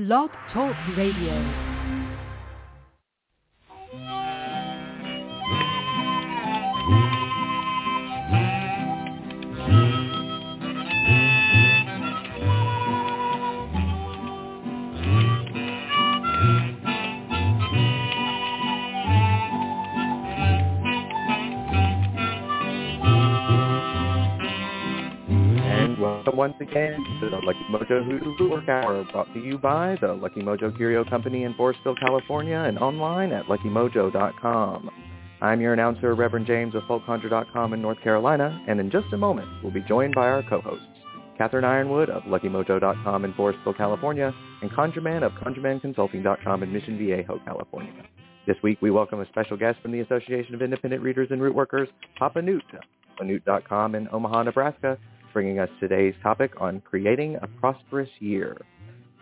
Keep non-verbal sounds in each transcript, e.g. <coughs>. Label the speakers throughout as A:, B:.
A: Blog Talk Radio.
B: Once again the Lucky Mojo Hoodoo Work Hour, brought to you by the Lucky Mojo Curio Company in Forestville, California, and online at luckymojo.com. I'm your announcer, Reverend James of FolkConjure.com in North Carolina, and in just a moment, we'll be joined by our co-hosts, Catherine Yronwode of LuckyMojo.com in Forestville, California, and ConjureMan of ConjureManConsulting.com in Mission Viejo, California. This week, we welcome a special guest from the Association of Independent Readers and Root Workers, Papa Newt, Newt.com in Omaha, Nebraska, bringing us today's topic on creating a prosperous year.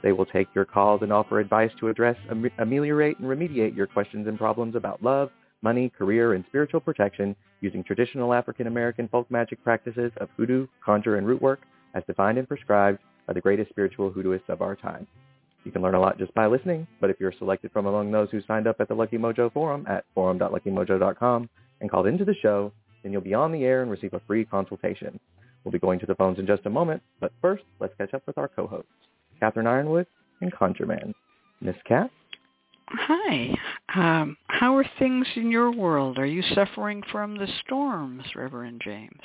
B: They will take your calls and offer advice to address, am- ameliorate, and remediate your questions and problems about love, money, career, and spiritual protection using traditional African American folk magic practices of hoodoo, conjure, and root work as defined and prescribed by the greatest spiritual hoodooists of our time. You can learn a lot just by listening, but if you're selected from among those who signed up at the Lucky Mojo forum at forum.luckymojo.com and called into the show, then you'll be on the air and receive a free consultation. We'll be going to the phones in just a moment, but first, let's catch up with our co-hosts, Catherine Yronwode and ConjureMan. Miss Cat?
C: Hi. Um, how are things in your world? Are you suffering from the storms, Reverend James?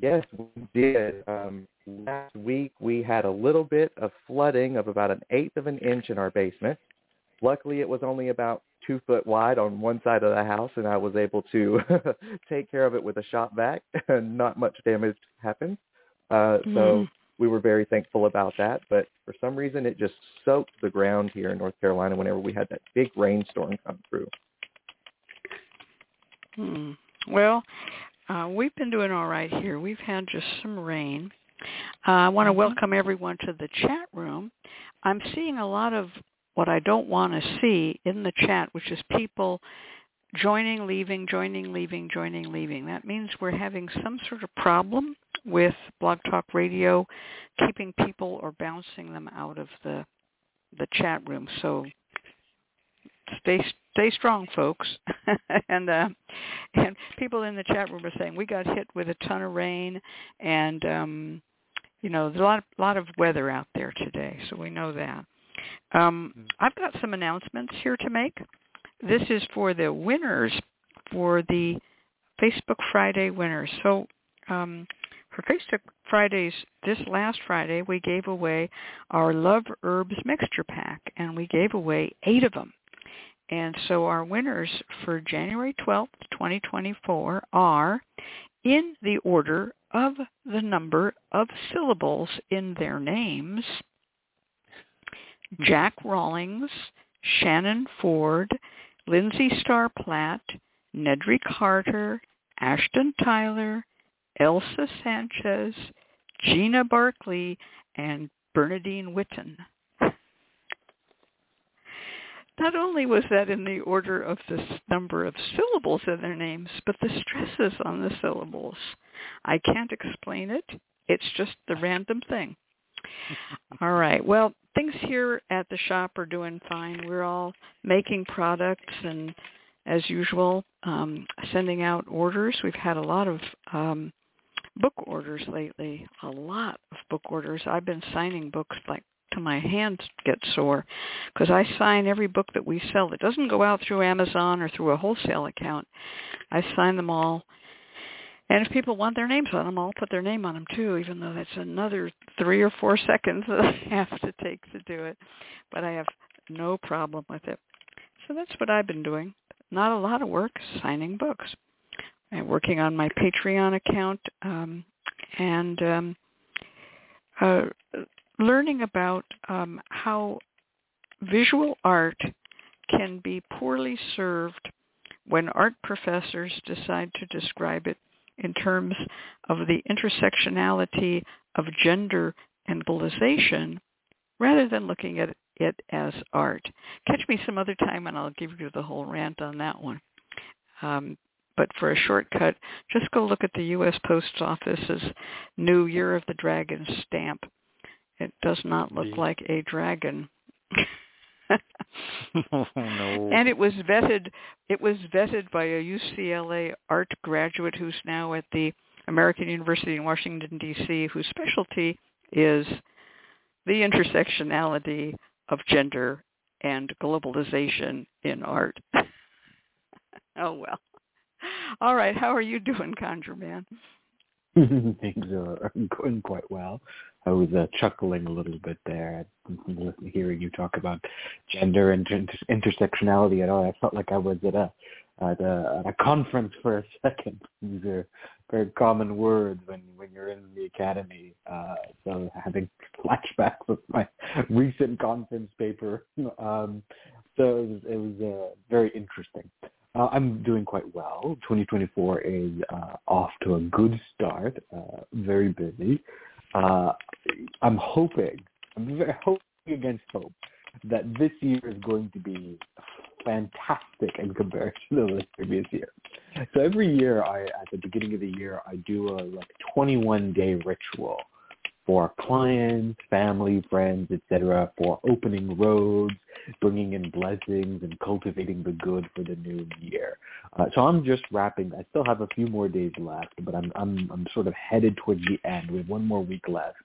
B: Yes, we did. Um, last week we had a little bit of flooding of about an eighth of an inch in our basement. Luckily, it was only about two foot wide on one side of the house, and I was able to <laughs> take care of it with a shop vac, <laughs> and not much damage happened. Uh, So
C: Mm.
B: we were very thankful about that. But for some reason, it just soaked the ground here in North Carolina whenever we had that big rainstorm come through.
C: Hmm. Well, uh, we've been doing all right here. We've had just some rain. Uh, I want to welcome everyone to the chat room. I'm seeing a lot of what I don't want to see in the chat, which is people joining, leaving, joining, leaving, joining, leaving. That means we're having some sort of problem with Blog Talk Radio keeping people or bouncing them out of the the chat room. So stay stay strong, folks. <laughs> and uh, and people in the chat room are saying we got hit with a ton of rain, and um, you know there's a lot lot of weather out there today, so we know that. Um, I've got some announcements here to make. This is for the winners for the Facebook Friday winners. So um, for Facebook Fridays, this last Friday, we gave away our Love Herbs Mixture Pack, and we gave away eight of them. And so our winners for January 12th, 2024 are in the order of the number of syllables in their names. Jack Rawlings, Shannon Ford, Lindsay Starr Platt, Nedry Carter, Ashton Tyler, Elsa Sanchez, Gina Barkley, and Bernadine Witten. Not only was that in the order of the number of syllables in their names, but the stresses on the syllables. I can't explain it. It's just the random thing. <laughs> All right. Well, things here at the shop are doing fine. We're all making products and, as usual, um, sending out orders. We've had a lot of um, book orders lately. A lot of book orders. I've been signing books like till my hands get sore because I sign every book that we sell. It doesn't go out through Amazon or through a wholesale account. I sign them all. And if people want their names on them, I'll put their name on them too, even though that's another three or four <laughs> seconds that I have to take to do it. But I have no problem with it. So that's what I've been doing. Not a lot of work, signing books. I'm working on my Patreon account um, and um, uh, learning about um, how visual art can be poorly served when art professors decide to describe it in terms of the intersectionality of gender and globalization rather than looking at it as art. Catch me some other time and I'll give you the whole rant on that one. Um, but for a shortcut, just go look at the U.S. Post Office's new Year of the Dragon stamp It does not look like a dragon. <laughs> <laughs>
A: oh, no.
C: And it was vetted. It was vetted by a UCLA art graduate who's now at the American University in Washington D.C., whose specialty is the intersectionality of gender and globalization in art. <laughs> oh well. All right, how are you doing, Conjure Man? <laughs>
A: Things are going quite well. I was uh, chuckling a little bit there, hearing you talk about gender and inter- intersectionality at all. I felt like I was at a at a, at a conference for a <laughs> second. These are very common words when when you're in the academy. Uh, so having flashbacks of my <laughs> recent conference paper. Um, so it was, it was uh, very interesting. Uh, I'm doing quite well. 2024 is uh, off to a good start. Uh, very busy. Uh, I'm hoping, I'm hoping against hope, that this year is going to be fantastic in comparison to the previous year. So every year, I at the beginning of the year, I do a like 21 day ritual for our clients, family, friends, etc., for opening roads, bringing in blessings, and cultivating the good for the new year. Uh, so I'm just wrapping. I still have a few more days left, but I'm I'm I'm sort of headed towards the end. We have one more week left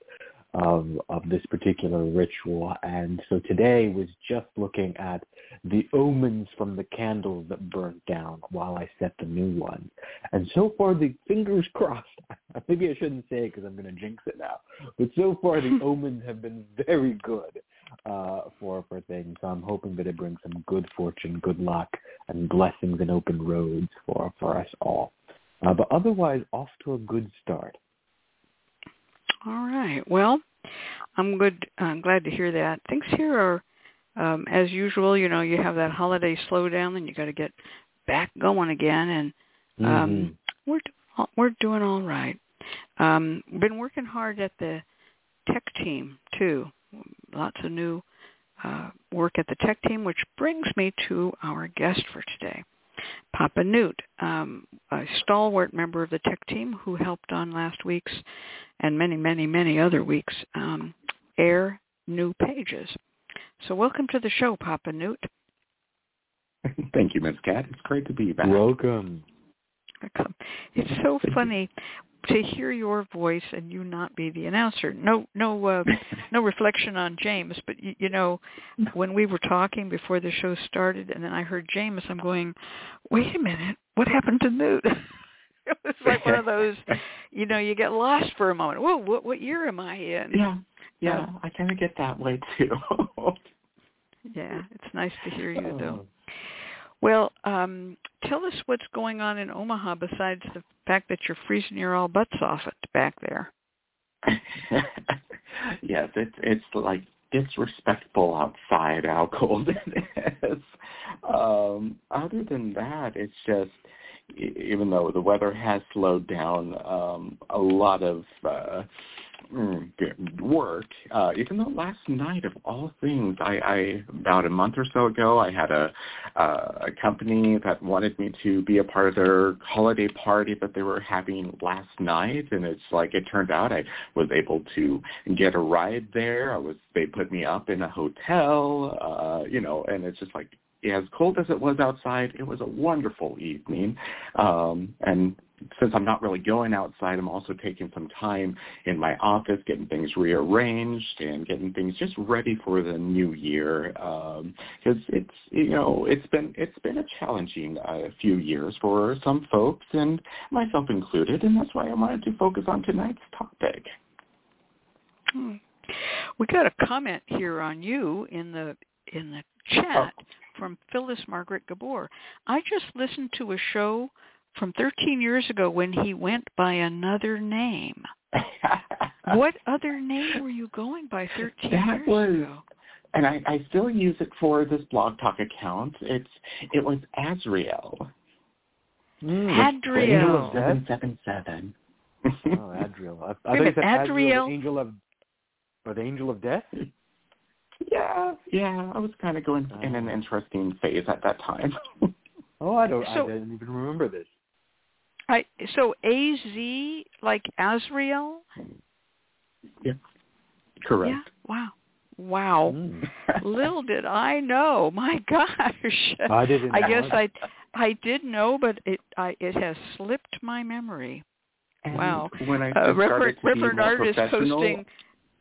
A: of of this particular ritual, and so today was just looking at the omens from the candles that burnt down while I set the new ones. And so far, the fingers <laughs> crossed. <laughs> Maybe I shouldn't say it because I'm going to jinx it now. But so far, the <laughs> omens have been very good uh, for for things. So I'm hoping that it brings some good fortune, good luck, and blessings and open roads for for us all. Uh, but otherwise, off to a good start.
C: All right. Well, I'm good. I'm glad to hear that. Things here are, um, as usual. You know, you have that holiday slowdown, and you got to get back going again. And um,
A: Mhm.
C: we're we're doing all right. Um, been working hard at the tech team too. Lots of new uh, work at the tech team, which brings me to our guest for today, Papa Newt, um, a stalwart member of the tech team who helped on last week's and many, many, many other weeks um, air new pages. So welcome to the show, Papa Newt. <laughs>
D: Thank you, Ms. Cat. It's great to be back.
A: Welcome.
C: Welcome. It's so <laughs> funny to hear your voice and you not be the announcer. No, no, uh, <laughs> no reflection on James, but you, you know, when we were talking before the show started, and then I heard James, I'm going, wait a minute, what happened to Newt? <laughs> it was like one of those, you know, you get lost for a moment. Whoa, what what year am I in?
D: yeah, yeah, I kind of get that way too. <laughs>
C: Yeah, it's nice to hear you though. Well, um, tell us what's going on in Omaha besides the fact that you're freezing your all butts off it back there. <laughs>
D: yes, it's it's like disrespectful outside how cold <laughs> it is. Um, other than that, it's just even though the weather has slowed down, um, a lot of uh, work. Uh, even though last night, of all things, I, I about a month or so ago, I had a uh, a company that wanted me to be a part of their holiday party that they were having last night, and it's like it turned out I was able to get a ride there. I was they put me up in a hotel, uh, you know, and it's just like as cold as it was outside, it was a wonderful evening. Um, and since I'm not really going outside, I'm also taking some time in my office, getting things rearranged and getting things just ready for the new year. Because it's you know it's been it's been a challenging uh, few years for some folks and myself included, and that's why I wanted to focus on tonight's topic.
C: Hmm. We got a comment here on you in the in the chat from Phyllis Margaret Gabor. I just listened to a show from 13 years ago when he went by another name. <laughs> What other name were you going by 13
D: That
C: years
D: was-
C: ago?
D: and I, I still use it for this blog talk account. It's it was Azriel.
A: Mm,
C: Adriel.
A: Angel of Death?
D: Seven seven seven.
A: Oh, Adriel. I, I think
C: minute,
A: that Adriel,
C: Adriel?
A: the angel of, or the angel of death.
D: Yeah, yeah. I was kind of going in an
A: Oh.
D: interesting phase at that time. <laughs>
A: Oh, I don't.
C: So-
A: I didn't even remember this.
C: I, so AZ like Azriel? Yeah.
D: Correct.
C: Yeah. Wow. Wow.
A: Mm. <laughs>
C: Little did I know. My <laughs> gosh.
A: I didn't.
C: I guess. I I did know, but it I it has slipped my memory.
D: And
C: Wow.
D: When I
C: Uh,
D: just
C: Reverend
D: started to be more
C: Art is
D: professional,
C: posting.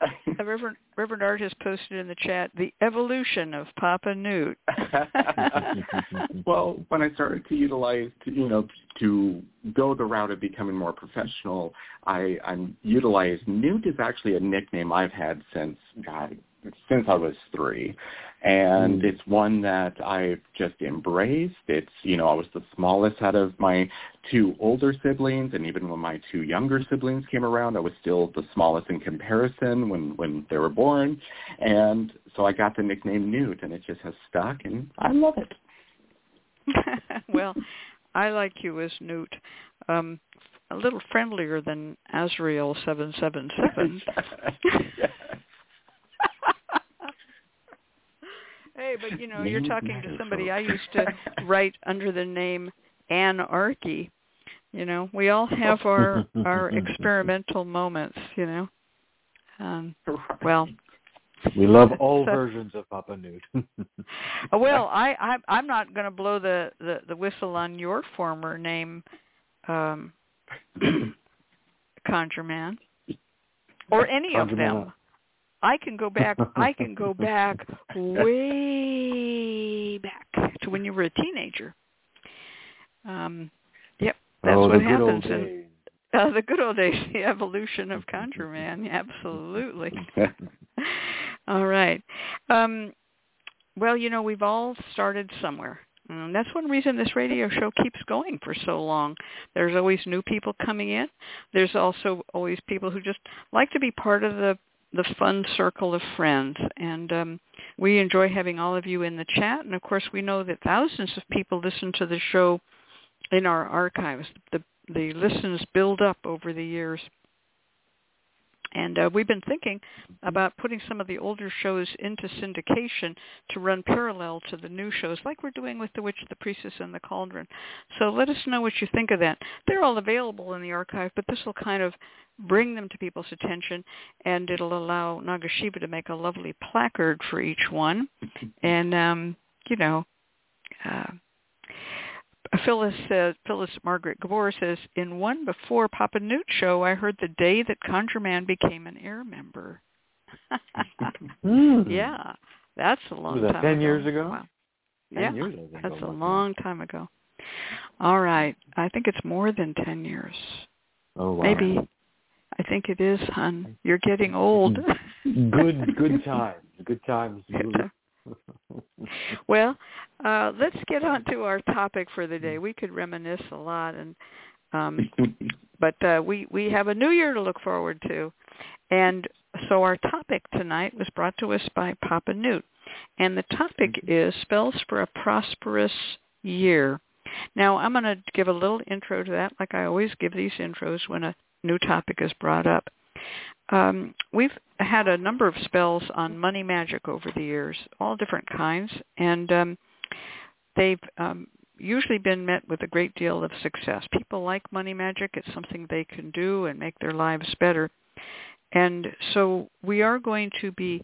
C: <laughs> Uh, Reverend Reverend Art has posted in the chat the evolution of Papa Newt. <laughs>
D: well, when I started to utilize, to, you know, to go the route of becoming more professional, I, I utilized Newt is actually a nickname I've had since God, since I was three, and
A: Mm.
D: it's one that I've just embraced. It's you know I was the smallest out of my two older siblings, and even when my two younger siblings came around, I was still the smallest in comparison when when they were born, and so I got the nickname Newt, and it just has stuck, and I love it. <laughs>
C: well, I like you as Newt. Um, a little friendlier than Azrael seven seven seven. <laughs> <laughs> Hey, but you know, you're talking to somebody. I <laughs> used to write under the name Anarchy. You know, we all have our our <laughs> experimental moments. You know. Um, well,
A: we love <laughs> all
C: So-
A: versions of Papa Newt.
C: well, I, I I'm not going to blow the, the the whistle on your former name, um, <coughs> Conjure Man, or any of them.
A: Man.
C: I can go back. I can go <laughs> back way back to when you were a teenager. Um, yep, that's
A: oh,
C: what
A: the good
C: happens in uh, <laughs> the good old days. The evolution of Conjure Man. <laughs> Absolutely. all right. Um, well, you know, we've all started somewhere. And that's one reason this radio show keeps going for so long. There's always new people coming in. There's also always people who just like to be part of the the fun circle of friends. And um, we enjoy having all of you in the chat. And of course, we know that thousands of people listen to the show in our archives. The the listens build up over the years. And uh, we've been thinking about putting some of the older shows into syndication to run parallel to the new shows, like we're doing with The Witch, the Priestess, and the Cauldron. So let us know what you think of that. They're all available in the archive, but this will kind of bring them to people's attention, and it'll allow Nagasiva to make a lovely placard for each one. <laughs> And, um, you know, uh, Phyllis says, Phyllis Margaret Gabor says, in one before Papa Newt show, I heard the day that Conjure Man became an AIRR member. <laughs>
A: Hmm.
C: yeah, that's a long
A: Was that
C: time
A: 10
C: ago.
A: years ago?
C: Wow.
A: 10
C: Yeah,
A: years, I think,
C: that's a
A: almost.
C: long time ago. All right, I think it's more than 10 years.
A: Oh, wow.
C: Maybe. I think it is, hon. You're getting old. <laughs>
A: good, good times. Good times. <laughs> <laughs>
C: well, uh, let's get on to our topic for the day. We could reminisce a lot, and um, but uh, we we have a new year to look forward to, and so our topic tonight was brought to us by Papa Newt, and the topic is spells for a prosperous year. Now I'm going to give a little intro to that, like I always give these intros when a new topic is brought up. Um, we've had a number of spells on money magic over the years, all different kinds, and um, they've um, usually been met with a great deal of success. People like money magic. It's something they can do and make their lives better. And so we are going to be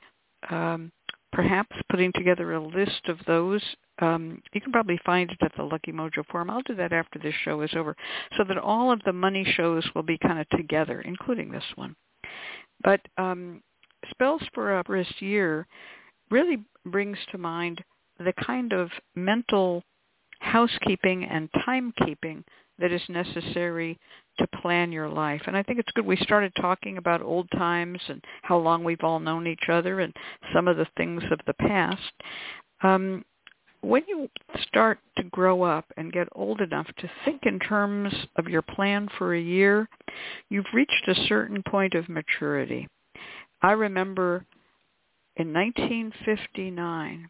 C: um, perhaps putting together a list of those. Um, you can probably find it at the Lucky Mojo Forum. I'll do that after this show is over, so that all of the money shows will be kind of together, including this one. But um, spells for a prosperous year really brings to mind the kind of mental housekeeping and timekeeping that is necessary to plan your life. And I think it's good we started talking about old times and how long we've all known each other and some of the things of the past. Um, when you start to grow up and get old enough to think in terms of your plan for a year, you've reached a certain point of maturity. I remember in 1959,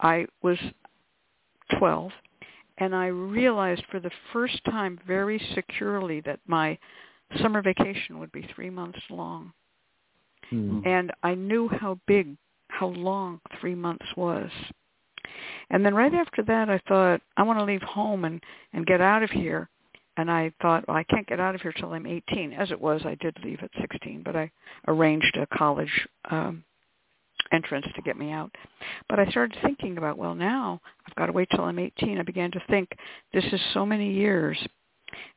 C: I was 12, and I realized for the first time very securely that my summer vacation would be three months long.
A: Hmm.
C: And I knew how big, how long three months was. And then right after that, I thought, I want to leave home and, and get out of here. and I thought, well, I can't get out of here till I'm 18. As it was, I did leave at 16, but I arranged a college um, entrance to get me out. But I started thinking about, well, now I've got to wait till I'm 18. I began to think, this is so many years.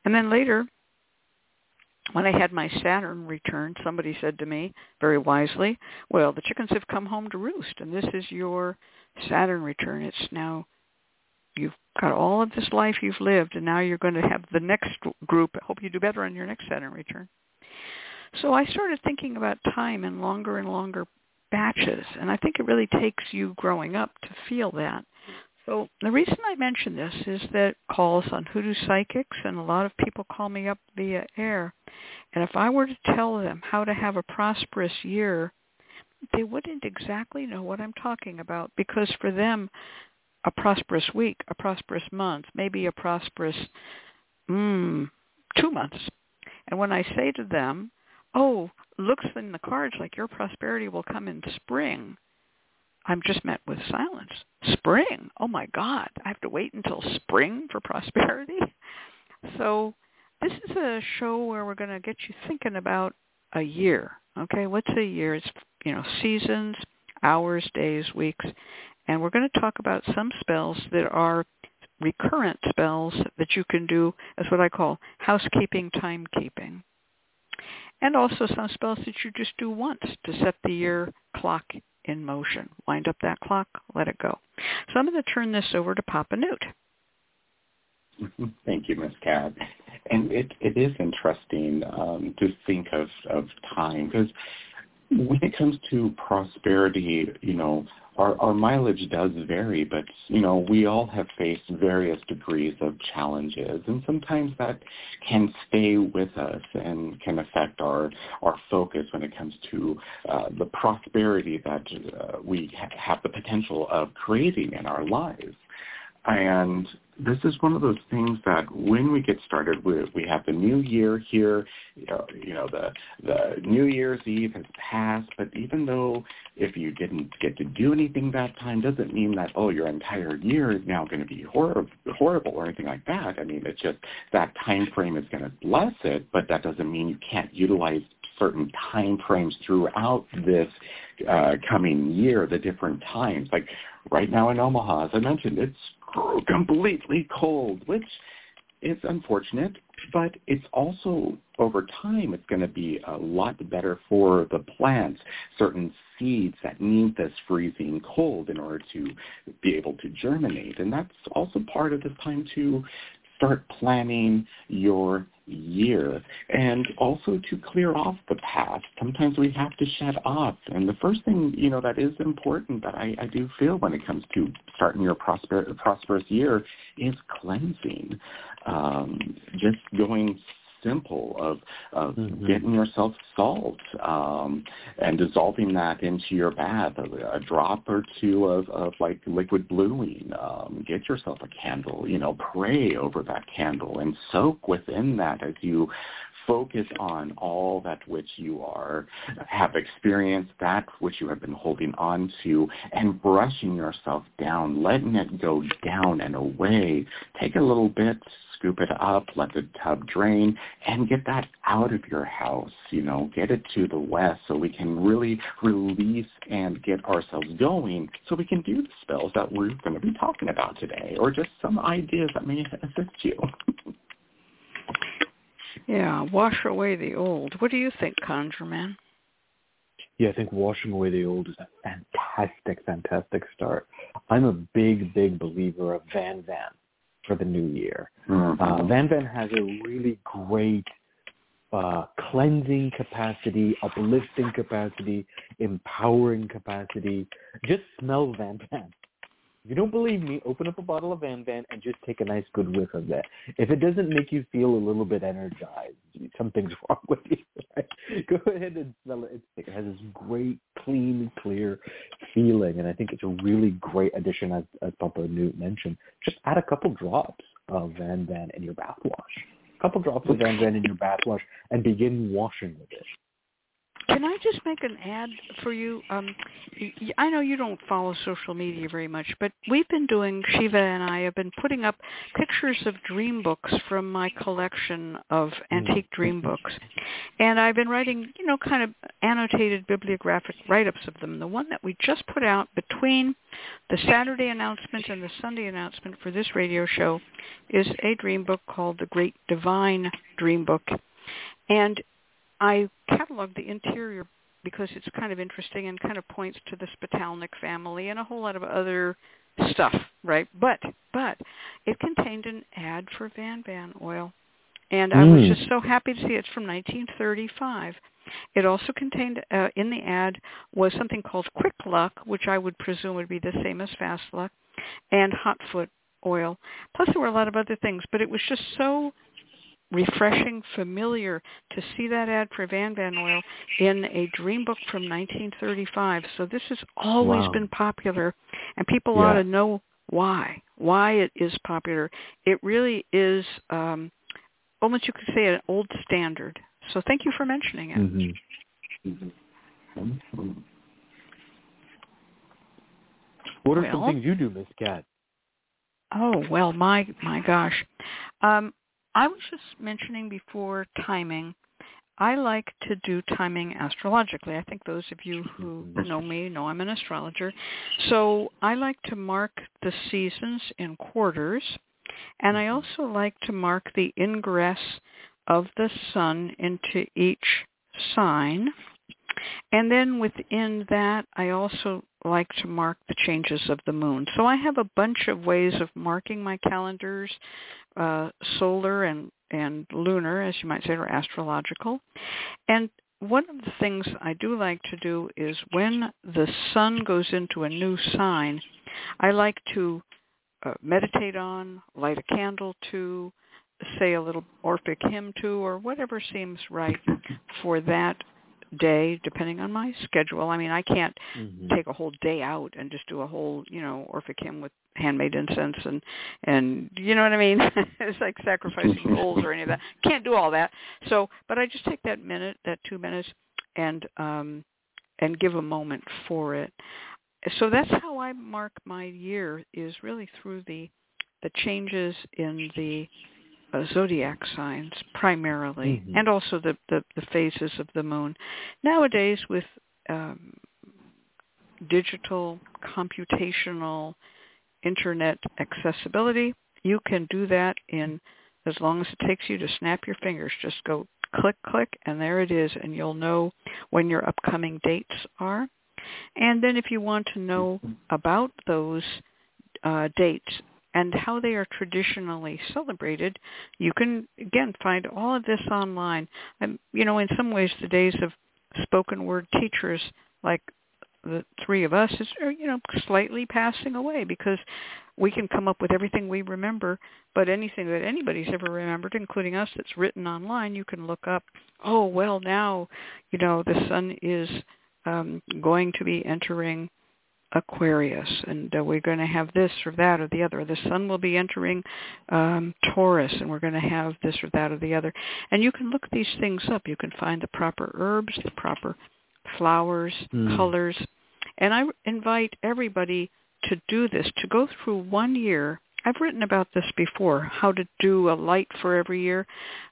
C: And then later, when I had my Saturn return, somebody said to me very wisely, well, the chickens have come home to roost, and this is your Saturn return. It's now you've got all of this life you've lived, and now you're going to have the next group. I hope you do better on your next Saturn return. So I started thinking about time in longer and longer batches, and I think it really takes you growing up to feel that. So the reason I mention this is that calls on hoodoo psychics, and a lot of people call me up via AIRR. And if I were to tell them how to have a prosperous year, they wouldn't exactly know what I'm talking about because for them, a prosperous week, a prosperous month, maybe a prosperous mm, two months. And when I say to them, oh, looks in the cards like your prosperity will come in spring, I'm just met with silence. Spring? Oh my God, I have to wait until spring for prosperity? <laughs> So this is a show where we're going to get you thinking about a year. Okay, what's a year? It's, you know, seasons, hours, days, weeks. And we're going to talk about some spells that are recurrent spells that you can do as what I call housekeeping, timekeeping. And also some spells that you just do once to set the year clock in motion. Wind up that clock, let it go. So I'm going to turn this over to Papa Newt.
D: Thank you, Ms. Cat. And it, it is interesting um, to think of, of time because when it comes to prosperity, you know, our, our mileage does vary, but you know we all have faced various degrees of challenges, and sometimes that can stay with us and can affect our our focus when it comes to uh, the prosperity that uh, we ha- have the potential of creating in our lives. And this is one of those things that when we get started, we, we have the new year here. You know, the the New Year's Eve has passed, but even though if you didn't get to do anything that time, doesn't mean that oh your entire year is now going to be horrible, horrible or anything like that. I mean, it's just that time frame is going to bless it, but that doesn't mean you can't utilize certain time frames throughout this uh, coming year, the different times. Like right now in Omaha, as I mentioned, it's Oh, completely cold, which is unfortunate, but it's also over time it's going to be a lot better for the plants, certain seeds that need this freezing cold in order to be able to germinate. And that's also part of this time to start planning your year and also to clear off the past. Sometimes we have to shed off. And the first thing, you know, that is important that I, I do feel when it comes to starting your prosper, prosperous year is cleansing. Um, just going simple of, of mm-hmm. getting yourself salt um, and dissolving that into your bath, a, a drop or two of, of like liquid bluing. Um, get yourself a candle, you know, pray over that candle and soak within that as you focus on all that which you are have experienced, that which you have been holding on to, and brushing yourself down, letting it go down and away. Take a little bit, scoop it up, let the tub drain, and get that out of your house. You know, get it to the west so we can really release and get ourselves going so we can do the spells that we're going to be talking about today, or just some ideas that may assist you. <laughs>
C: yeah, wash away the old. What do you think, Conjure Man?
A: Yeah, I think washing away the old is a fantastic, fantastic start. I'm a big, big believer of Van Van for the new year. Mm-hmm. Uh, Van Van has a really great uh, cleansing capacity, uplifting capacity, empowering capacity. Just smell Van Van. If you don't believe me, open up a bottle of Van Van and just take a nice good whiff of that. If it doesn't make you feel a little bit energized, something's <laughs> wrong with you. Go ahead and smell it. It has this great, clean, clear feeling, and I think it's a really great addition, as, as Papa Newt mentioned. Just add a couple drops of Van Van in your bath wash. A couple drops of Van Van in your bath wash and begin washing with it.
C: Can I just make an ad for you? Um, I know you don't follow social media very much, but we've been doing, Shiva and I have been putting up pictures of dream books from my collection of antique dream books. And I've been writing, you know, kind of annotated bibliographic write-ups of them. The one that we just put out between the Saturday announcement and the Sunday announcement for this radio show is a dream book called The Great Divine Dream Book. And I cataloged the interior because it's kind of interesting and kind of points to the Spitalnik family and a whole lot of other stuff, right? But but it contained an ad for Van Van oil. And I was
A: Mm.
C: just so happy to see it's from 1935. It also contained uh, in the ad was something called Quick Luck, which I would presume would be the same as Fast Luck, and Hot Foot oil. Plus there were a lot of other things, but it was just so refreshing, familiar to see that ad for Van Van oil in a dream book from 1935. So this has always
A: Wow.
C: been popular, and people
A: Yeah.
C: ought to know why, why it is popular. It really is um, almost you could say an old standard. So thank you for mentioning it.
A: hmm
D: Mm-hmm.
A: What are some things you do, Miss Cat?
C: Oh well, my my gosh. Um, I was just mentioning before timing. I like to do timing astrologically. I think those of you who mm-hmm. know me know I'm an astrologer. So I like to mark the seasons in quarters, and I mm-hmm. also like to mark the ingress of the sun into each sign. And then within that, I also like to mark the changes of the moon. So I have a bunch of ways of marking my calendars, uh, solar and, and lunar, as you might say, or astrological. And one of the things I do like to do is when the sun goes into a new sign, I like to uh, meditate on, light a candle to, say a little Orphic hymn to, or whatever seems right for that day, depending on my schedule. I mean, I can't
A: Mm-hmm.
C: take a whole day out and just do a whole, you know, Orphic hymn with handmade incense and and you know what I mean? <laughs> it's like sacrificing bulls or any of that. <laughs> Can't do all that. So, but I just take that minute, that 2 minutes and um and give a moment for it. So that's how I mark my year is really through the the changes in the uh, zodiac signs primarily,
A: Mhm.
C: and also the, the, the phases of the moon. Nowadays, with um, digital, computational, internet accessibility, you can do that in as long as it takes you to snap your fingers. Just go click, click, and there it is, and you'll know when your upcoming dates are. And then if you want to know about those uh, dates and how they are traditionally celebrated, you can again find all of this online. Um, you know, in some ways, the days of spoken word teachers like the three of us is you know slightly passing away because we can come up with everything we remember, but anything that anybody's ever remembered, including us, that's written online, you can look up. Oh well, now you know the sun is um, going to be entering Aquarius, and uh, we're going to have this or that or the other. The sun will be entering um, Taurus, and we're going to have this or that or the other. And you can look these things up. You can find the proper herbs, the proper flowers,
A: Mm.
C: colors. And I invite everybody to do this, to go through one year. I've written about this before, how to do a light for every year.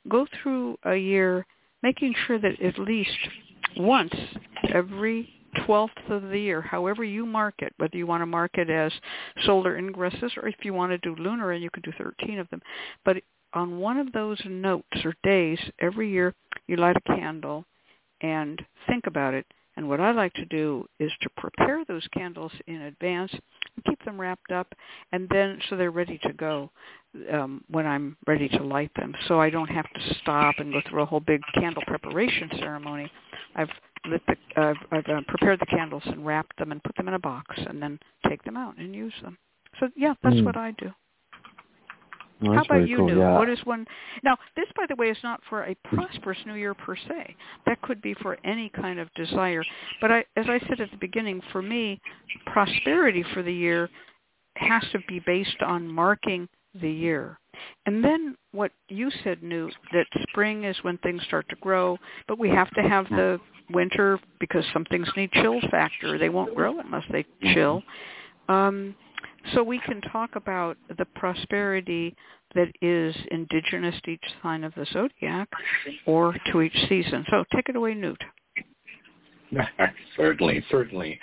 C: Go through a year making sure that at least once every 12th of the year, however you mark it, whether you want to mark it as solar ingresses or if you want to do lunar and you can do 13 of them. But on one of those notes or days every year, you light a candle and think about it. And what I like to do is to prepare those candles in advance and keep them wrapped up and then so they're ready to go um, when I'm ready to light them. So I don't have to stop and go through a whole big candle preparation ceremony. I've lit the, uh, I've uh, prepared the candles and wrapped them and put them in a box and then take them out and use them. So yeah, that's
A: Mm.
C: what I do.
A: Well,
C: How about you,
A: cool.
C: New?
A: Yeah.
C: What is one? Now, this, by the way, is not for a prosperous New Year per se. That could be for any kind of desire. But I, as I said at the beginning, for me, prosperity for the year has to be based on marking the year. And then what you said, Newt, that spring is when things start to grow, but we have to have the winter because some things need chill factor. They won't grow unless they chill. Um, so we can talk about the prosperity that is indigenous to each sign of the zodiac or to each season. So take it away, Newt. <laughs>
D: certainly, certainly.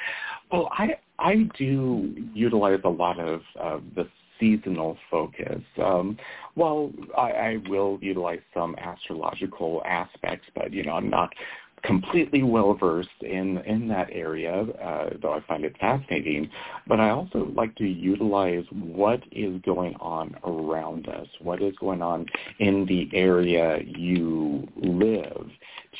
D: Well, I I do utilize a lot of uh, the seasonal focus. Um, well, I, I will utilize some astrological aspects, but you know, I'm not completely well versed in in that area, uh, though I find it fascinating. But I also like to utilize what is going on around us, what is going on in the area you live,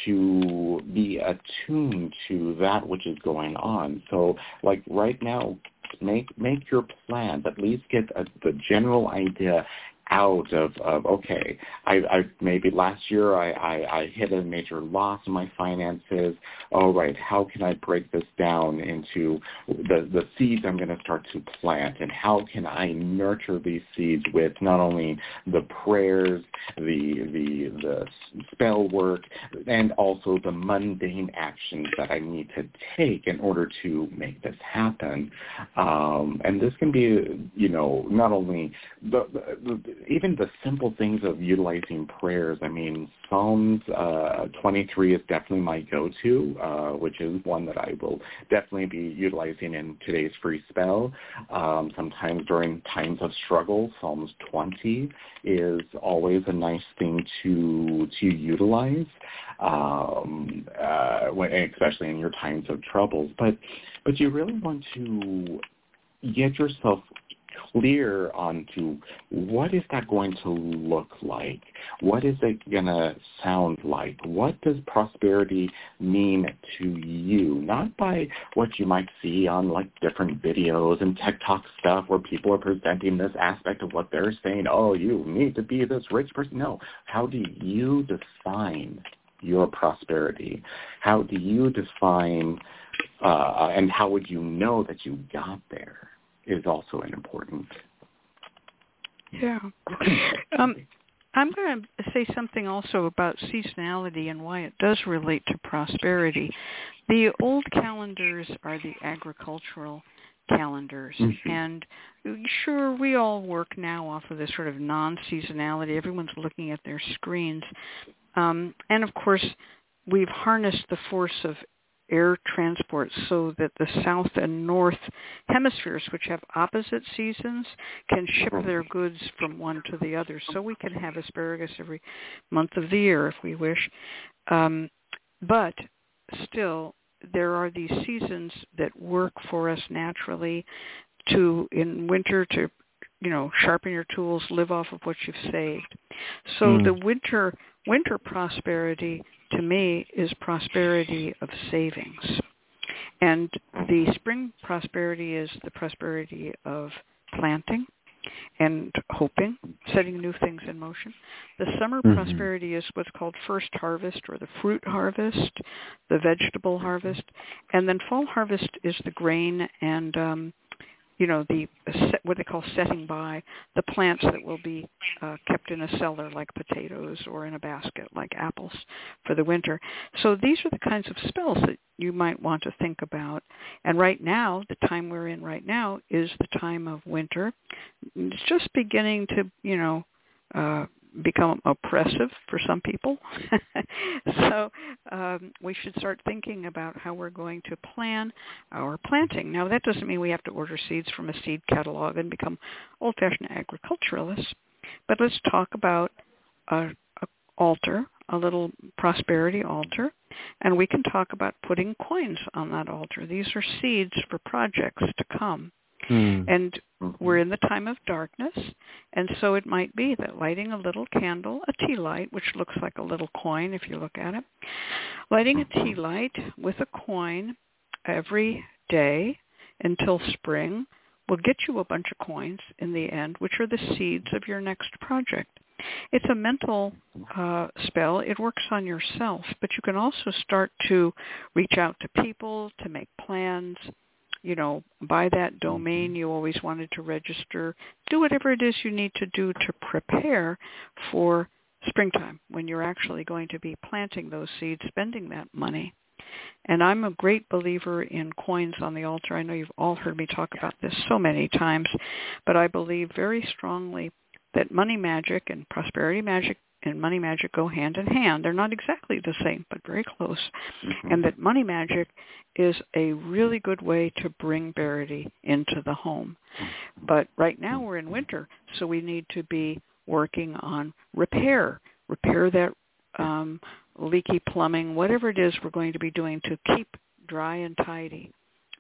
D: to be attuned to that which is going on. So, like right now, make make your plans. At least get a, the general idea out of, of okay, I, I maybe last year I, I, I hit a major loss in my finances. All right, how can I break this down into the, the seeds I'm going to start to plant and how can I nurture these seeds with not only the prayers, the, the, the spell work, and also the mundane actions that I need to take in order to make this happen. Um, and this can be, you know, not only the, the even the simple things of utilizing prayers. I mean, Psalms uh, 23 is definitely my go-to, uh, which is one that I will definitely be utilizing in today's free spell. Um, sometimes during times of struggle, Psalms 20 is always a nice thing to to utilize, um, uh, when, especially in your times of troubles. But but you really want to get yourself clear onto what is that going to look like? What is it going to sound like? What does prosperity mean to you? Not by what you might see on like different videos and TikTok stuff where people are presenting this aspect of what they're saying, oh, you need to be this rich person. No. How do you define your prosperity? How do you define uh, and how would you know that you got there? Is also an important.
C: Yeah. Um, I'm going to say something also about seasonality and why it does relate to prosperity. The old calendars are the agricultural calendars mm-hmm. and sure we all work now off of this sort of non-seasonality everyone's looking at their screens um, and of course we've harnessed the force of air transport so that the south and north hemispheres, which have opposite seasons, can ship their goods from one to the other. So we can have asparagus every month of the year if we wish. Um, but still, there are these seasons that work for us naturally to, in winter, to you know, sharpen your tools, live off of what you've saved. So mm. the winter winter prosperity to me is prosperity of savings. And the spring prosperity is the prosperity of planting and hoping, setting new things in motion. The summer mm-hmm. prosperity is what's called first harvest or the fruit harvest, the vegetable harvest, and then fall harvest is the grain and um, you know the what they call setting by the plants that will be uh, kept in a cellar like potatoes or in a basket like apples for the winter. So these are the kinds of spells that you might want to think about. And right now, the time we're in right now is the time of winter. It's just beginning to you know uh, become oppressive for some people. <laughs> so um, we should start thinking about how we're going to plan our planting. Now that doesn't mean we have to order seeds from a seed catalog and become old-fashioned agriculturalists, but let's talk about a, a altar, a little prosperity altar, and we can talk about putting coins on that altar. These are seeds for projects to come. Mm. And we're in the time of darkness, and so it might be that lighting a little candle, a tea light, which looks like a little coin if you look at it, lighting a tea light with a coin every day until spring will get you a bunch of coins in the end, which are the seeds of your next project. It's a mental uh, spell. It works on yourself, but you can also start to reach out to people, to make plans, you know, buy that domain mm-hmm. you always wanted to register. Do whatever it is you need to do to prepare for springtime when you're actually going to be planting those seeds, spending that money. And I'm a great believer in coins on the altar. I know you've all heard me talk about this so many times, but I believe very strongly that money magic and prosperity magic and money magic go hand in hand. They're not exactly the same, but very close. Mm-hmm. And that money magic is a really good way to bring Verity into the home. But right now we're in winter, so we need to be working on repair, repair that um, leaky plumbing, whatever it is we're going to be doing to keep dry and tidy,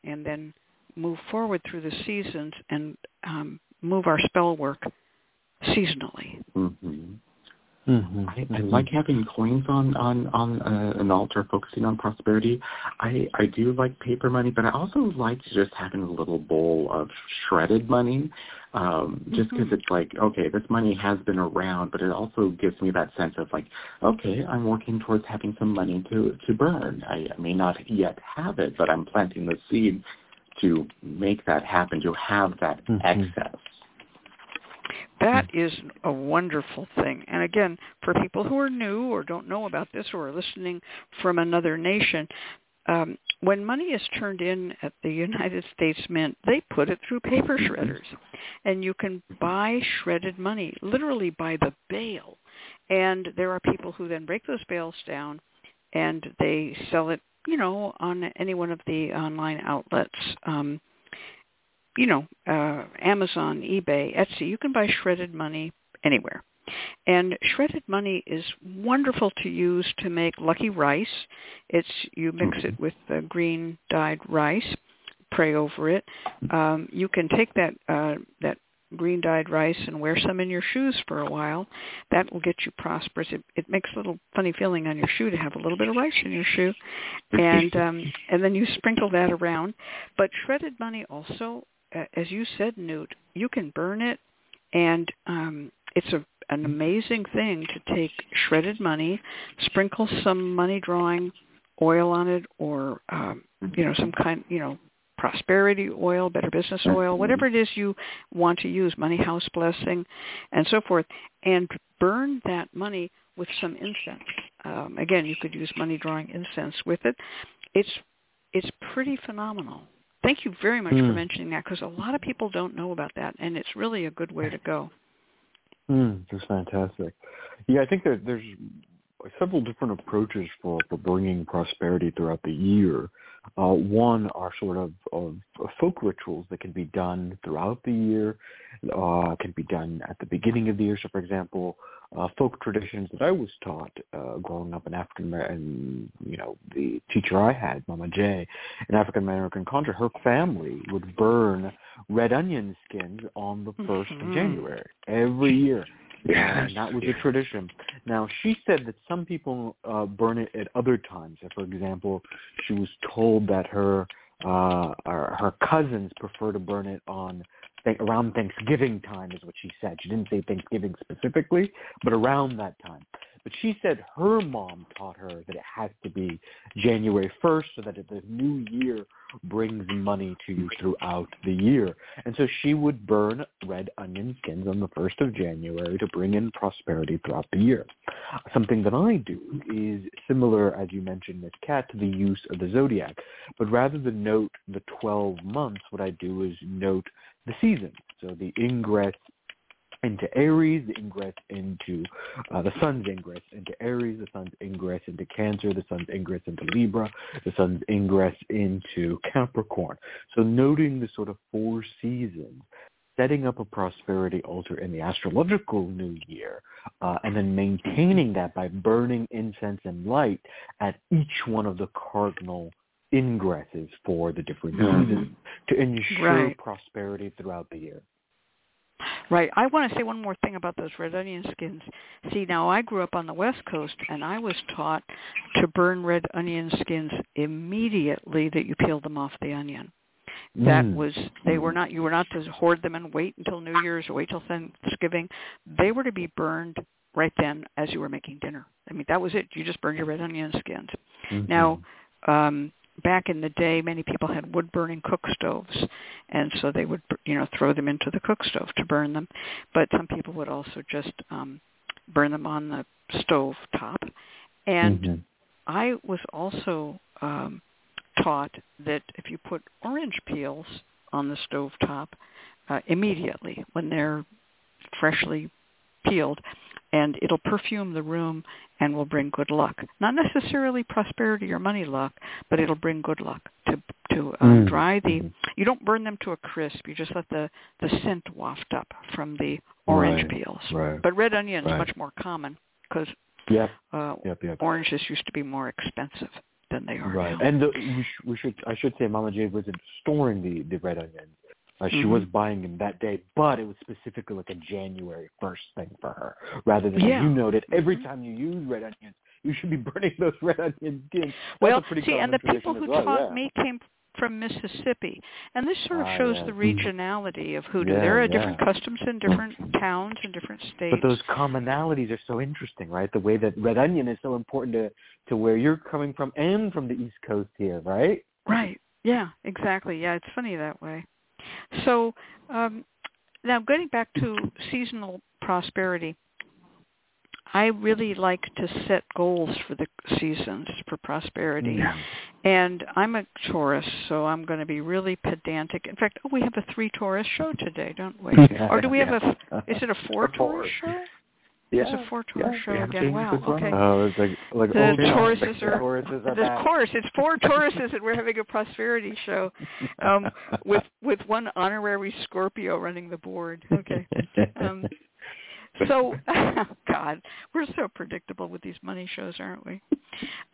C: and then move forward through the seasons and um, move our spell work seasonally.
D: Mm-hmm. Mm-hmm. I, I like having coins on on on uh, an altar, focusing on prosperity. I I do like paper money, but I also like just having a little bowl of shredded money, um, just because mm-hmm. it's like okay, this money has been around, but it also gives me that sense of like okay, I'm working towards having some money to to burn. I, I may not yet have it, but I'm planting the seed to make that happen, to have that mm-hmm. excess.
C: That is a wonderful thing. And again, for people who are new or don't know about this or are listening from another nation, um, when money is turned in at the United States Mint, they put it through paper shredders. And you can buy shredded money, literally by the bale. And there are people who then break those bales down and they sell it, you know, on any one of the online outlets. Um, you know, uh, Amazon, eBay, Etsy, you can buy shredded money anywhere. And shredded money is wonderful to use to make lucky rice. It's you mix it with uh, green dyed rice, pray over it. Um, you can take that uh, that green dyed rice and wear some in your shoes for a while. That will get you prosperous. It, it makes a little funny feeling on your shoe to have a little bit of rice in your shoe, <laughs> and um, and then you sprinkle that around. But shredded money also as you said, Newt, you can burn it, and um, it's a an amazing thing to take shredded money, sprinkle some money drawing oil on it, or um, you know some kind, you know, prosperity oil, better business oil, whatever it is you want to use, money house blessing, and so forth, and burn that money with some incense. Um, again, you could use money drawing incense with it. It's it's pretty phenomenal. Thank you very much mm. for hmm. mentioning that because a lot of people don't know about that, and it's really a good way to go.
A: Mm, that's fantastic. Yeah, I think that there's several different approaches for, for bringing prosperity throughout the year. Uh, one are sort of, of, folk rituals that can be done throughout the year, uh, can be done at the beginning of the year. So, for example, uh, folk traditions that I was taught uh, growing up in African American, you know, the teacher I had, Mama J, an African American culture, her family would burn red onion skins on the 1st mm-hmm. of January every year.
D: Yes.
A: And that was a tradition. Now, she said that some people uh, burn it at other times. For example, she was told that her uh, her cousins prefer to burn it on around Thanksgiving time is what she said. She didn't say Thanksgiving specifically, but around that time. But she said her mom taught her that it has to be January 1st so that the new year brings money to you throughout the year. And so she would burn red onion skins on the 1st of January to bring in prosperity throughout the year. Something that I do is similar, as you mentioned, Miss Cat, to the use of the zodiac. But rather than note the 12 months, what I do is note the season. So the ingress into Aries, the ingress into uh, the sun's ingress into Aries, the sun's ingress into Cancer, the sun's ingress into Libra, the sun's ingress into Capricorn. So noting the sort of four seasons, setting up a prosperity altar in the astrological new year, uh, and then maintaining that by burning incense and light at each one of the cardinal ingresses for the different mm-hmm. seasons to ensure right. prosperity throughout the year.
C: Right. I want to say one more thing about those red onion skins. See, now I grew up on the West Coast, and I was taught to burn red onion skins immediately that you peel them off the onion. That mm. was they were not you were not to hoard them and wait until New Year's or wait till Thanksgiving. They were to be burned right then as you were making dinner. I mean that was it. You just burned your red onion skins. Mm-hmm. Now, um, back in the day, many people had wood-burning cook stoves, and so they would, you know, throw them into the cook stove to burn them. But some people would also just um, burn them on the stove top. And
A: Mm-hmm.
C: I was also um, taught that if you put orange peels on the stove top uh, immediately when they're freshly peeled, and it'll perfume the room and will bring good luck. Not necessarily prosperity or money luck, but it'll bring good luck to to uh,
A: Mm.
C: dry the.
A: Mhm.
C: You don't burn them to a crisp. You just let the the scent waft up from the orange
A: Right,
C: peels.
A: right.
C: But red onion is
A: Right.
C: much more common because
A: Yep.
C: uh,
A: Yep. Yep.
C: oranges used to be more expensive than they are
A: Right,
C: now.
A: and the, we, sh- we should I should say Mama Jade wasn't storing the the red onions. Uh, she
C: Mhm.
A: was buying them that day, but it was specifically like a January first thing for her, rather than
C: Yeah.
A: you noted every
C: Mhm.
A: time you use red onions, you should be <laughs> burning those red onions in. That's
C: well, see, and the people who
A: well,
C: taught
A: yeah.
C: me came from Mississippi, and this sort of
A: Ah,
C: shows
A: yeah.
C: the regionality of hoodoo. There are different customs in different towns and different states.
A: But those commonalities are so interesting, right? The way that red onion is so important to to where you're coming from and from the East Coast here, right?
C: Right. Yeah, exactly. Yeah, it's funny that way. So um, now getting back to seasonal prosperity, I really like to set goals for the seasons for prosperity.
A: Yeah.
C: And I'm a Taurus, so I'm going to be really pedantic. In fact, oh, we have a three Taurus show today, don't we? <laughs> or do we have a? Is it a four Taurus show?
D: Yeah.
C: It's a four Taurus
D: yeah,
C: show
D: we
C: again. Wow.
D: as well.
C: Okay.
A: Oh, it's like like
C: The
A: old times.
C: Tauruses are-
A: Tauruses are
C: Of course, it's four <laughs> Tauruses, and we're having a prosperity show um, with with one honorary Scorpio running the board. Okay. Um, so, <laughs> God, we're so predictable with these money shows, aren't we?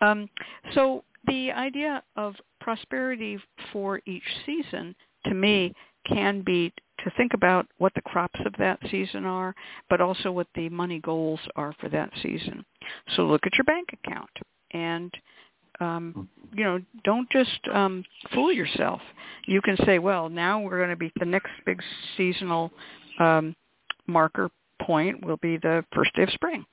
C: Um, so the idea of prosperity for each season, to me, can be to think about what the crops of that season are, but also what the money goals are for that season. So look at your bank account and um, you know, don't just um, fool yourself. You can say, well, now we're going to be the next big seasonal um, marker point will be the first day of spring.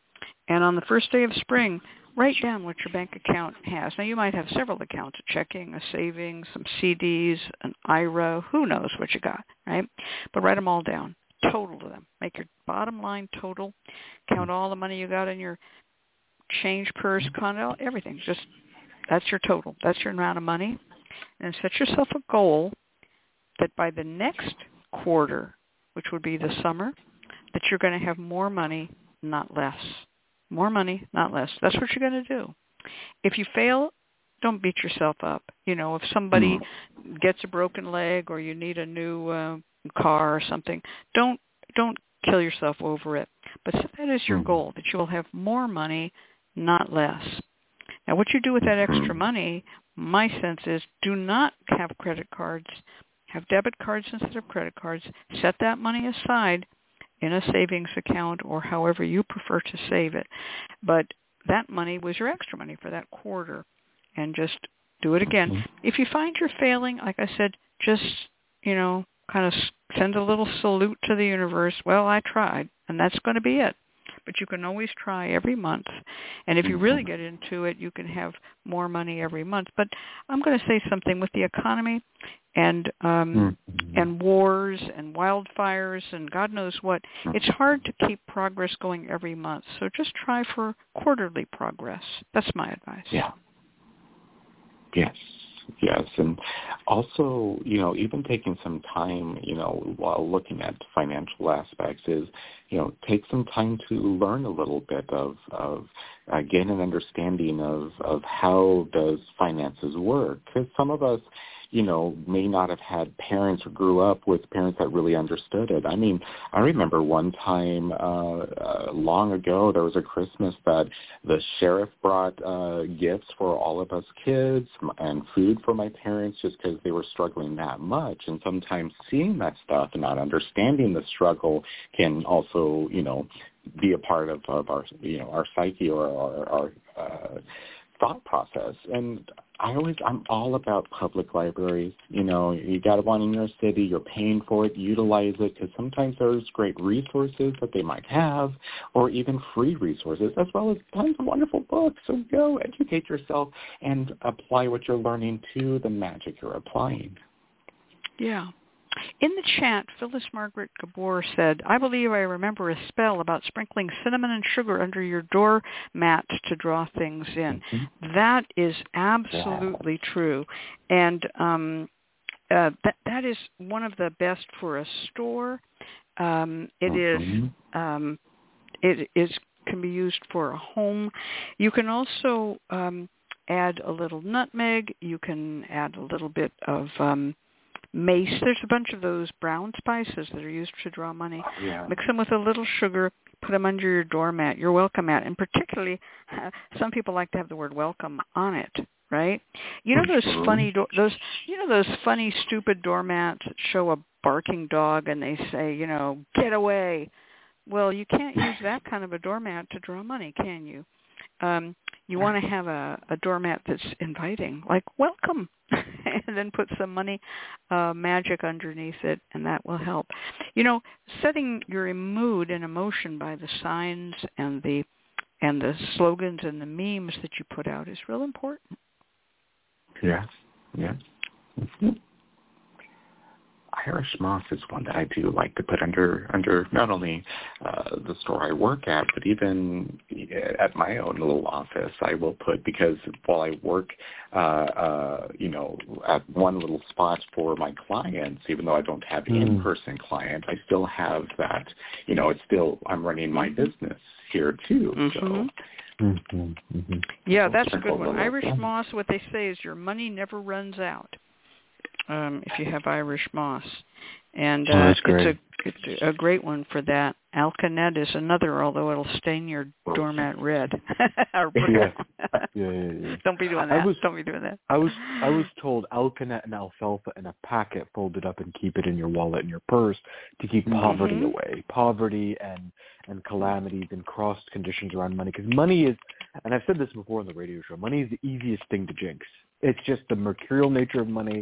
C: And on the first day of spring, write down what your bank account has. Now you might have several accounts, a checking, a savings, some CDs, an IRA, who knows what you got, right? But write them all down. Total them. Make your bottom line total. Count all the money you got in your change purse, condo, everything. Just that's your total. That's your amount of money. And set yourself a goal that by the next quarter, which would be the summer, that you're going to have more money, not less. More money, not less. That's what you're going to do. If you fail, don't beat yourself up. You know, if somebody gets a broken leg or you need a new uh, car or something, don't don't kill yourself over it. But set that as your
D: Mhm.
C: goal that you will have more money, not less. Now, what you do with that extra
D: Mhm.
C: money, my sense is, do not have credit cards. Have debit cards instead of credit cards. Set that money aside in a savings account or however you prefer to save it. But that money was your extra money for that quarter. And just do it again.
D: Mhm.
C: If you find you're failing, like I said, just, you know, kind of send a little salute to the universe. Well, I tried, and that's going to be it. But you can always try every month. And if you really get into it, you can have more money every month. But I'm going to say something with the economy and um
D: Mhm.
C: and wars and wildfires and God knows what. It's hard to keep progress going every month. So just try for quarterly progress. That's my advice.
D: Yeah. Yes, yes, and also, you know, even taking some time, you know, while looking at financial aspects is, you know, take some time to learn a little bit of of uh, gain an understanding of of how does finances work because some of us you know, may not have had parents or grew up with parents that really understood it. I mean, I remember one time uh, uh, long ago there was a Christmas that the sheriff brought uh, gifts for all of us kids and food for my parents just because they were struggling that much. And sometimes seeing that stuff and not understanding the struggle can also, you know, be a part of, of our, you know, our psyche or our, our uh, thought process. And I always I'm all about public libraries. You know, you got one in your city, you're paying for it, utilize it because sometimes there's great resources that they might have, or even free resources, as well as tons of wonderful books. So go educate yourself and apply what you're learning to the magic you're applying.
C: Yeah. In the chat, Phyllis Margaret Gabor said, I believe I remember a spell about sprinkling cinnamon and sugar under your door mat to draw things in.
D: Mm-hmm.
C: That is absolutely
D: yeah.
C: true. And um, uh, that, that is one of the best for a store. Um, it
D: mm-hmm.
C: is, um, it is can be used for a home. You can also um, add a little nutmeg. You can add a little bit of um, mace. There's a bunch of those brown spices that are used to draw money.
D: Yeah.
C: Mix them with a little sugar. Put them under your doormat, your welcome mat, and particularly, uh, <laughs> some people like to have the word welcome on it. Right? You know those funny do- those you know those funny stupid doormats that show a barking dog and they say you know get away. Well, you can't use that kind of a doormat to draw money, can you? Um, you want to have a, a doormat that's inviting, like welcome, <laughs> and then put some money uh, magic underneath it, and that will help. You know, setting your mood and emotion by the signs and the and the slogans and the memes that you put out is real important.
D: Yes. Yes. Mm-hmm. Irish moss is one that I do like to put under under not only uh, the store I work at, but even at my own little office. I will put because while I work, uh, uh, you know, at one little spot for my clients, even though I don't have
A: Mm.
D: in-person clients, I still have that. You know, it's still I'm running my
C: Mm-hmm.
D: business here too. So.
C: Mhm.
A: Mm-hmm. Mm-hmm.
C: Yeah, that's a good one. Irish moss, what they say is your money never runs out. Um, if you have Irish moss, and
A: Oh,
C: uh,
A: that's great.
C: it's a it's a great one for that. Alkanet is another, although it'll stain your doormat red. <laughs> or.
A: Yeah. <laughs> Yeah, yeah, yeah.
C: Don't be doing
A: I
C: that.
A: was-
C: Don't be doing that.
A: I was I was told alkanet and alfalfa in a packet folded up and keep it in your wallet and your purse to keep poverty
C: Mhm.
A: away, poverty and and calamities and cross conditions around money. Because money is, and I've said this before on the radio show, money is the easiest thing to jinx. It's just the mercurial nature of money,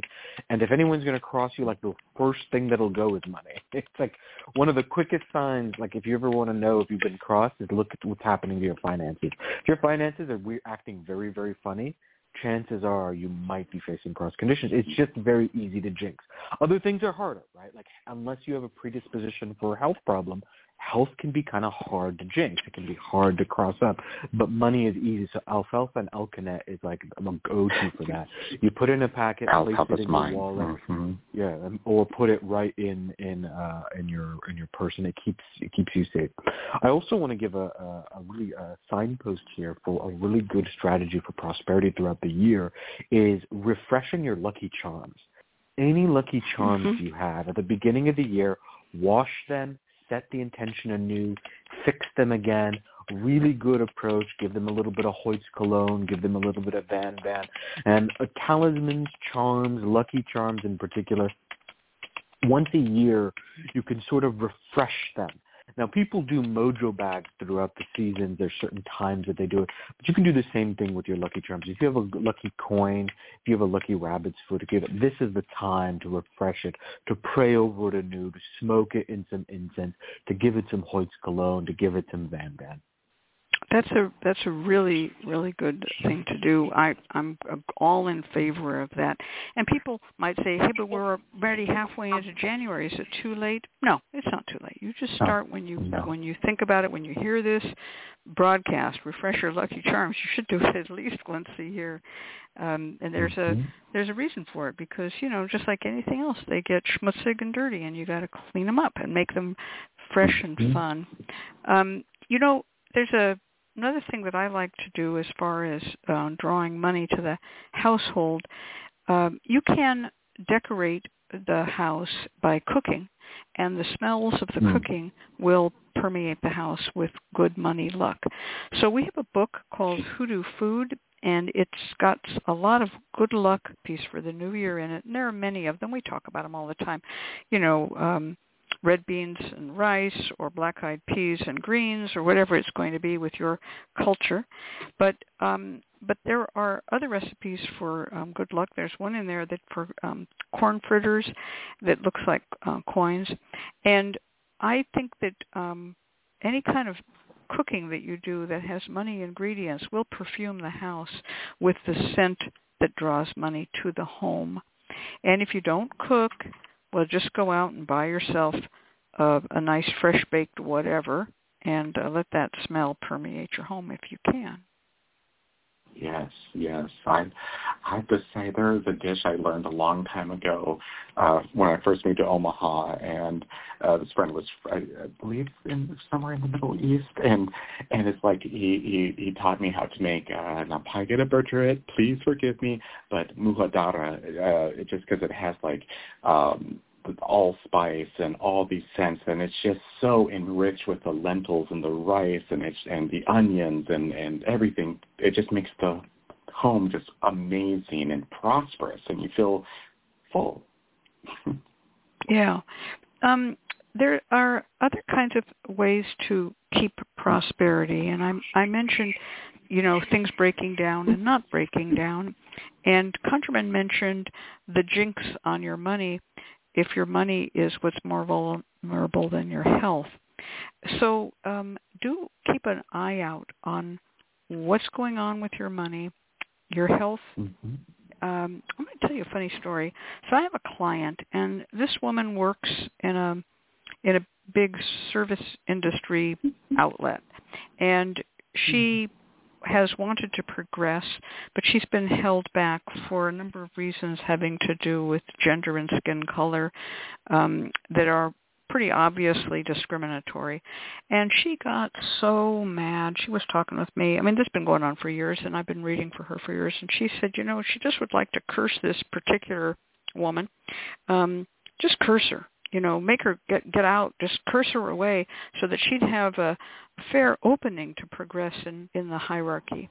A: and if anyone's going to cross you, like the first thing that'll go is money. <laughs> It's like one of the quickest signs. Like if you ever want to know if you've been crossed, is look at what's happening to your finances. If your finances are we- acting very very funny, chances are you might be facing cross conditions. It's just very easy to jinx. Other things are harder, right? Like unless you have a predisposition for a health problem, health can be kind of hard to jinx. It can be hard to cross up. But money is easy. So alfalfa and alkanet is like a go-to for that. You put it in a packet, place it in
D: mine.
A: your wallet.
D: hmm
A: Yeah, or put it right in in uh, in your in your purse, and it keeps it keeps you safe. I also want to give a, a, a really uh signpost here for a really good strategy for prosperity throughout the year is refreshing your lucky charms. Any lucky charms
C: Mhm.
A: you have at the beginning of the year, wash them, set the intention anew, fix them again. Really good approach. Give them a little bit of Hoyt's cologne. Give them a little bit of Van Van. And uh, talismans, charms, lucky charms in particular, once a year you can sort of refresh them. Now people do mojo bags throughout the season. There's certain times that they do it, but you can do the same thing with your lucky charms. If you have a lucky coin, if you have a lucky rabbit's foot, you have, this is the time to refresh it, to pray over it anew, to smoke it in some incense, to give it some Hoyt's cologne, to give it some Van Van.
C: That's a that's a really really good thing to do. I I'm all in favor of that. And people might say, "Hey, but we're already halfway into January. Is it too late?" No, it's not too late. You just start when you
D: No.
C: when you think about it. When you hear this broadcast, refresh your lucky charms. You should do it at least once a year. Um, and there's a
D: Mhm.
C: there's a reason for it because you know just like anything else, they get schmutzig and dirty, and you got to clean them up and make them fresh and
D: Mhm.
C: fun. Um, you know, there's a another thing that I like to do as far as uh, drawing money to the household, um, you can decorate the house by cooking, and the smells of the
D: Mm.
C: cooking will permeate the house with good money luck. So we have a book called Hoodoo Food, and it's got a lot of good luck piece for the new year in it. And there are many of them. We talk about them all the time. You know, um, red beans and rice or black-eyed peas and greens or whatever it's going to be with your culture. But um, but there are other recipes for um, good luck. There's one in there that for um, corn fritters that looks like uh, coins, and I think that um, any kind of cooking that you do that has money ingredients will perfume the house with the scent that draws money to the home. And if you don't cook, well, just go out and buy yourself a, a nice fresh baked whatever and uh, let that smell permeate your home if you can.
D: Yes, yes. I, I have to say there is a dish I learned a long time ago uh, when I first moved to Omaha, and uh, this friend was, I, I believe, in somewhere in the Middle East, and and it's like he he, he taught me how to make uh, not pagata bergerit. Please forgive me, but muhadara, uh, just because it has like um, allspice and all these scents and it's just so enriched with the lentils and the rice and it's and the onions and and everything. It just makes the home just amazing and prosperous and you feel full. <laughs>
C: Yeah. Um there are other kinds of ways to keep prosperity and i i mentioned you know things breaking down and not breaking down. And ConjureMan mentioned the jinx on your money if your money is what's more vulnerable than your health. So um, do keep an eye out on what's going on with your money, your health. Mm-hmm. Um, I'm going to tell you a funny story. So I have a client, and this woman works in a in a big service industry outlet, and she has wanted to progress, but she's been held back for a number of reasons having to do with gender and skin color um, that are pretty obviously discriminatory. And she got so mad. She was talking with me. I mean, this has been going on for years, and I've been reading for her for years. And she said, you know, she just would like to curse this particular woman. Um, just curse her you know, make her get get out, just curse her away, so that she'd have a fair opening to progress in in the hierarchy.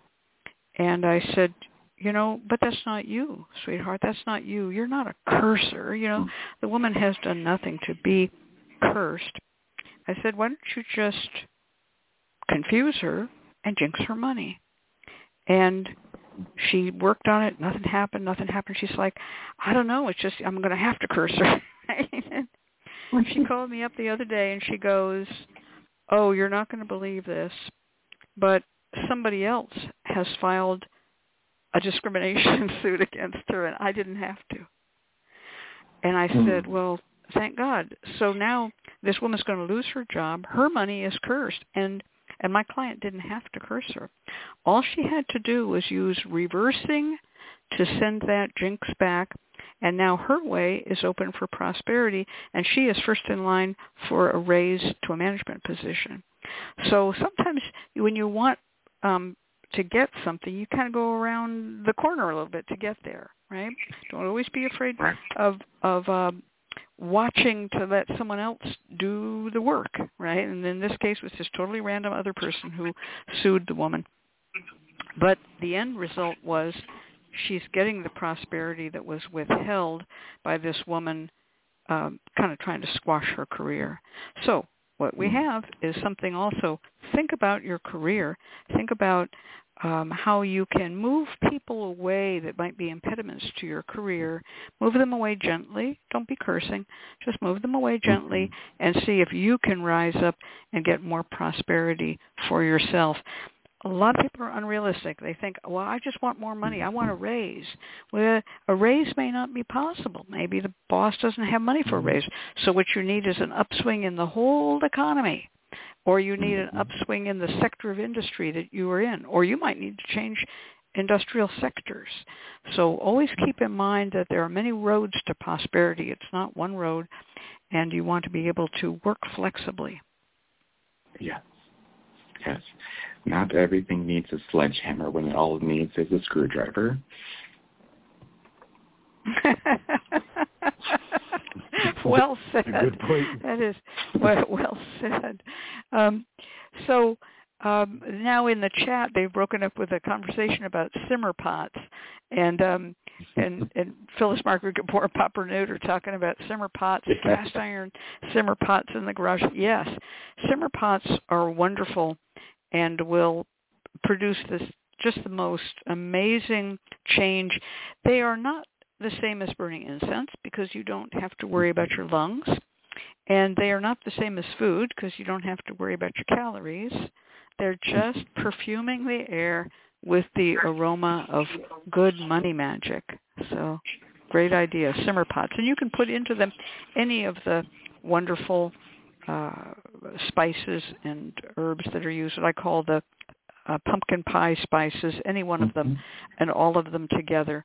C: And I said, you know, but that's not you, sweetheart. That's not you. You're not a cursor. You know, the woman has done nothing to be cursed. I said, why don't you just confuse her and jinx her money? And she worked on it. Nothing happened. Nothing happened. She's like, I don't know. It's just I'm going to have to curse her. <laughs> <laughs> she called me up the other day and she goes, "Oh, you're not going to believe this, but somebody else has filed a discrimination <laughs> suit against her and I didn't have to." And I mm. said, "Well, thank God. So now this woman's going to lose her job. Her money is cursed and and my client didn't have to curse her. All she had to do was use reversing to send that jinx back and now her way is open for prosperity, and she is first in line for a raise to a management position. So sometimes when you want um, to get something, you kind of go around the corner a little bit to get there, right? Don't always be afraid of of um, watching to let someone else do the work, right? And in this case, it was this totally random other person who sued the woman. But the end result was she's getting the prosperity that was withheld by this woman um, kind of trying to squash her career. So what we have is something also, think about your career. Think about um, how you can move people away that might be impediments to your career. Move them away gently. Don't be cursing. Just move them away gently mm-hmm. and see if you can rise up and get more prosperity for yourself a lot of people are unrealistic. They think, well, I just want more money. I want a raise. Well, a raise may not be possible. Maybe the boss doesn't have money for a raise. So what you need is an upswing in the whole economy. Or you need an mm-hmm. upswing in the sector of industry that you are in. Or you might need to change industrial sectors. So always keep in mind that there are many roads to prosperity. It's not one road, and you want to be able to work flexibly.
D: Yes. Yes. Not everything needs a sledgehammer when it all it needs is a screwdriver. <laughs>
C: well said.
A: Good point.
C: That is well, well said. Um, so um, now in the chat, they've broken up with a conversation about simmer pots, and um, and and Phyllis Margaret Gabor Papa Newt are talking about simmer pots, cast iron simmer pots in the garage. Yes, simmer pots are wonderful and will produce this just the most amazing change. They are not the same as burning incense because you don't have to worry about your lungs. And they are not the same as food because you don't have to worry about your calories. They're just perfuming the air with the aroma of good money magic. So great idea, simmer pots. And you can put into them any of the wonderful uh, spices and herbs that are used. I call the uh, pumpkin pie spices, any one of them,
D: Mm-hmm.
C: and all of them together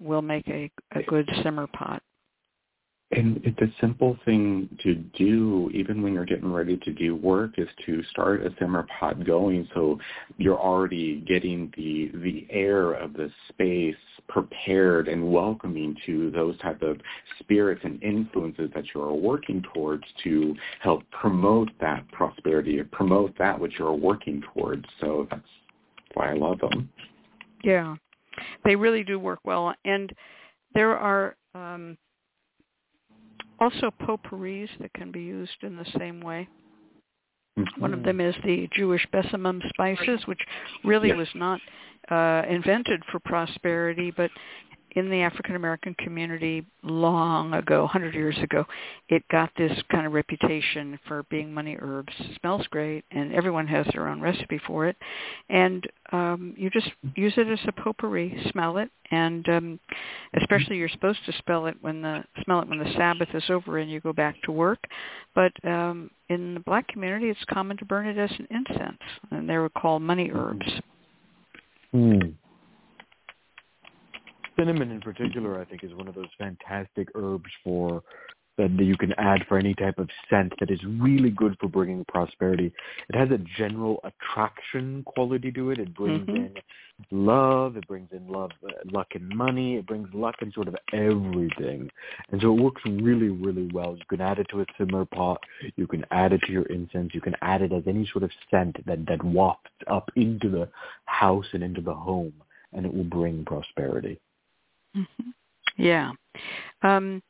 C: will make a, a good simmer pot.
D: And it's a simple thing to do, even when you're getting ready to do work, is to start a simmer pot going, so you're already getting the the air of the space prepared and welcoming to those type of spirits and influences that you are working towards to help promote that prosperity, promote that which you're working towards. So that's why I love them.
C: Yeah, they really do work well, and there are. Um, also potpourris that can be used in the same way. One of them is the Jewish besamim spices, which really
D: Yes.
C: was not uh, invented for prosperity, but in the African American community long ago, 100 years ago, it got this kind of reputation for being money herbs. It smells great, and everyone has their own recipe for it. And um, you just use it as a potpourri, smell it, and um, especially you're supposed to smell it when the smell it when the Sabbath is over and you go back to work. But um, in the black community, it's common to burn it as an incense, and they were called money herbs.
A: Hmm. Cinnamon in particular, I think, is one of those fantastic herbs for that you can add for any type of scent that is really good for bringing prosperity. It has a general attraction quality to it. It brings
C: Mhm.
A: in love. It brings in love, uh, luck and money. It brings luck in sort of everything. And so it works really, really well. You can add it to a simmer pot. You can add it to your incense. You can add it as any sort of scent that, that wafts up into the house and into the home, and it will bring prosperity.
C: Hmm Yeah. Um,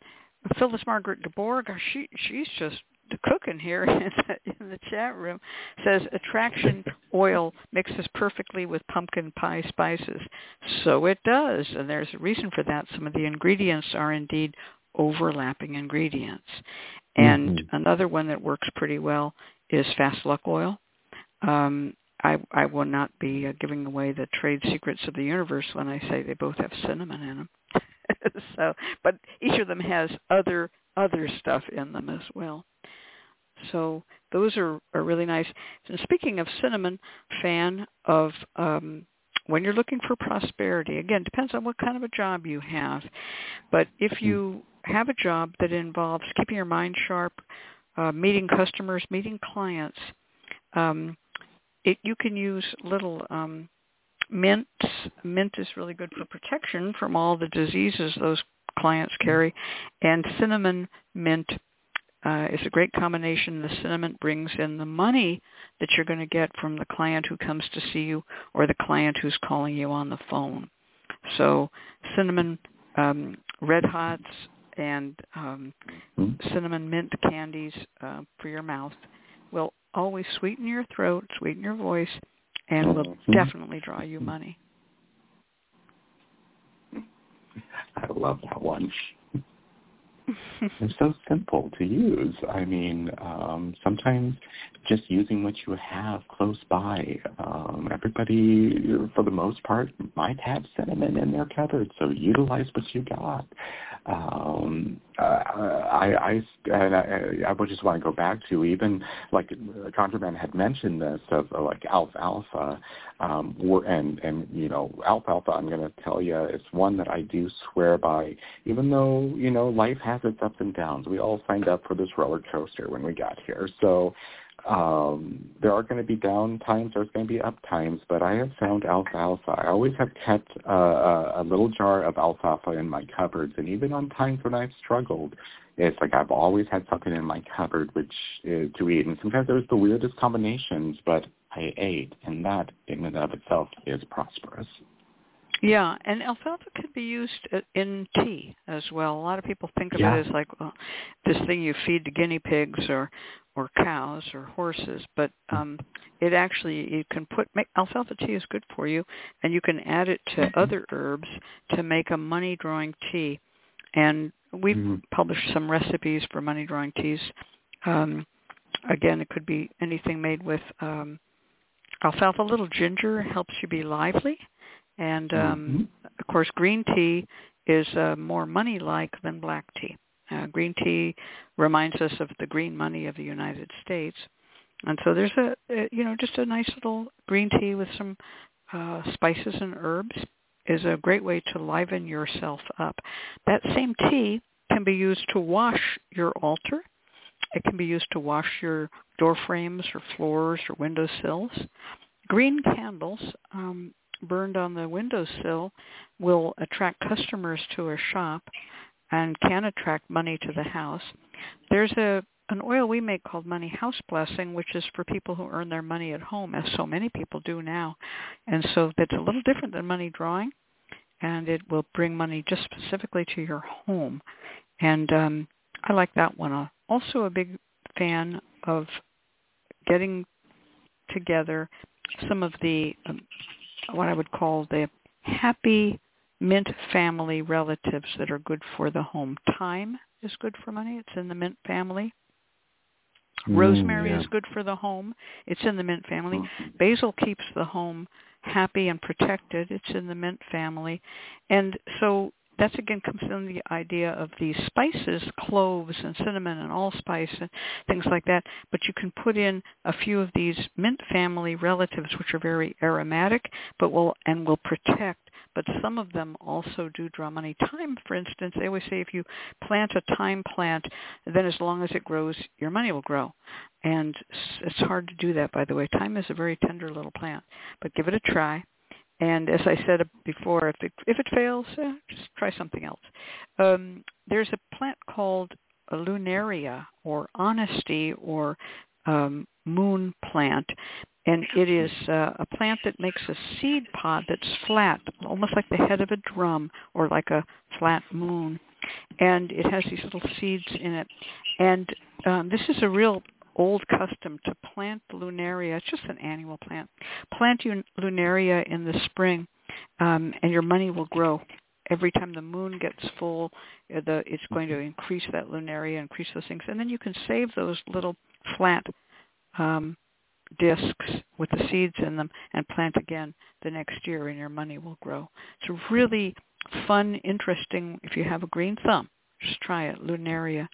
C: Phyllis Margaret DeBoer, gosh, she she's just cooking here <laughs> in the, in the chat room. Says attraction oil mixes perfectly with pumpkin pie spices. So it does, and there's a reason for that. Some of the ingredients are indeed overlapping ingredients. And
A: Mhm.
C: another one that works pretty well is fast luck oil. Um, I, I will not be uh, giving away the trade secrets of the universe when I say they both have cinnamon in them. <laughs> so, but each of them has other other stuff in them as well. So those are, are really nice. And speaking of cinnamon, fan of um, when you're looking for prosperity. Again, depends on what kind of a job you have. But if you have a job that involves keeping your mind sharp, uh, meeting customers, meeting clients, um, it, you can use little um, mints. Mint is really good for protection from all the diseases those clients carry, and cinnamon mint uh, is a great combination. The cinnamon brings in the money that you're going to get from the client who comes to see you or the client who's calling you on the phone. So cinnamon um, red hots and um,
D: Mhm.
C: cinnamon mint candies uh, for your mouth will always sweeten your throat, sweeten your voice, and will
D: Mhm.
C: definitely draw you money. <laughs>
D: I love that one. <laughs> It's so simple to use. I mean, um, sometimes just using what you have close by. Um, everybody, for the most part, might have cinnamon in their cupboard, so utilize what you got. Um, uh, I, I, and I, I would just want to go back to even like ConjureMan had mentioned this of uh, like alfalfa, um, and and you know alfalfa. I'm going to tell you, it's one that I do swear by. Even though you know life has its ups and downs, we all signed up for this roller coaster when we got here. So um, there are going to be down times, there's going to be up times, but I have found alfalfa. I always have kept uh, a, a little jar of alfalfa in my cupboards, and even on times when I've struggled, it's like I've always had something in my cupboard which is to eat. And sometimes it was the weirdest combinations, but I ate, and that in and of itself is prosperous.
C: Yeah, and alfalfa can be used uh, in tea as well. A lot of people think of
D: Yeah.
C: it as like well, this thing you feed to guinea pigs or or cows or horses, but um, it actually you can put make, alfalfa tea is good for you, and you can add it to other herbs to make a money drawing tea. And we've
A: Mm-hmm.
C: published some recipes for money drawing teas. Um, again, it could be anything made with um, alfalfa. A little ginger helps you be lively, and um, of course, green tea is uh, more money-like than black tea. Uh, green tea reminds us of the green money of the United States, and so there's a, a you know just a nice little green tea with some uh, spices and herbs is a great way to liven yourself up. That same tea can be used to wash your altar. It can be used to wash your door frames or floors or windowsills. Green candles um, burned on the windowsill will attract customers to a shop and can attract money to the house. There's a an oil we make called Money House Blessing, which is for people who earn their money at home, as so many people do now. And so that's a little different than money drawing, and it will bring money just specifically to your home. And um, I like that one. Uh, also a big fan of getting together some of the um, what I would call the happy mint family relatives that are good for the home. Thyme is good for money. It's in the mint family.
A: Mm,
C: Rosemary
A: yeah.
C: is good for the home. It's in the mint family. Basil keeps the home happy and protected. It's in the mint family. And so that's again comes in the idea of these spices, cloves and cinnamon and allspice and things like that. But you can put in a few of these mint family relatives, which are very aromatic, but will and will protect. But some of them also do draw money. Thyme, for instance, they always say if you plant a thyme plant, then as long as it grows, your money will grow. And it's hard to do that, by the way. Thyme is a very tender little plant, but give it a try. And as I said before, if it, if it fails, eh, just try something else. Um, there's a plant called lunaria or honesty or um, moon plant, and it is uh, a plant that makes a seed pod that's flat, almost like the head of a drum or like a flat moon, and it has these little seeds in it. And um, this is a real old custom to plant lunaria. It's just an annual plant. Plant un- lunaria in the spring, um, and your money will grow. Every time the moon gets full, uh, the, it's going to increase that lunaria, increase those things, and then you can save those little flat um, discs with the seeds in them and plant again the next year, and your money will grow. It's really fun, interesting. If you have a green thumb, just try it, lunaria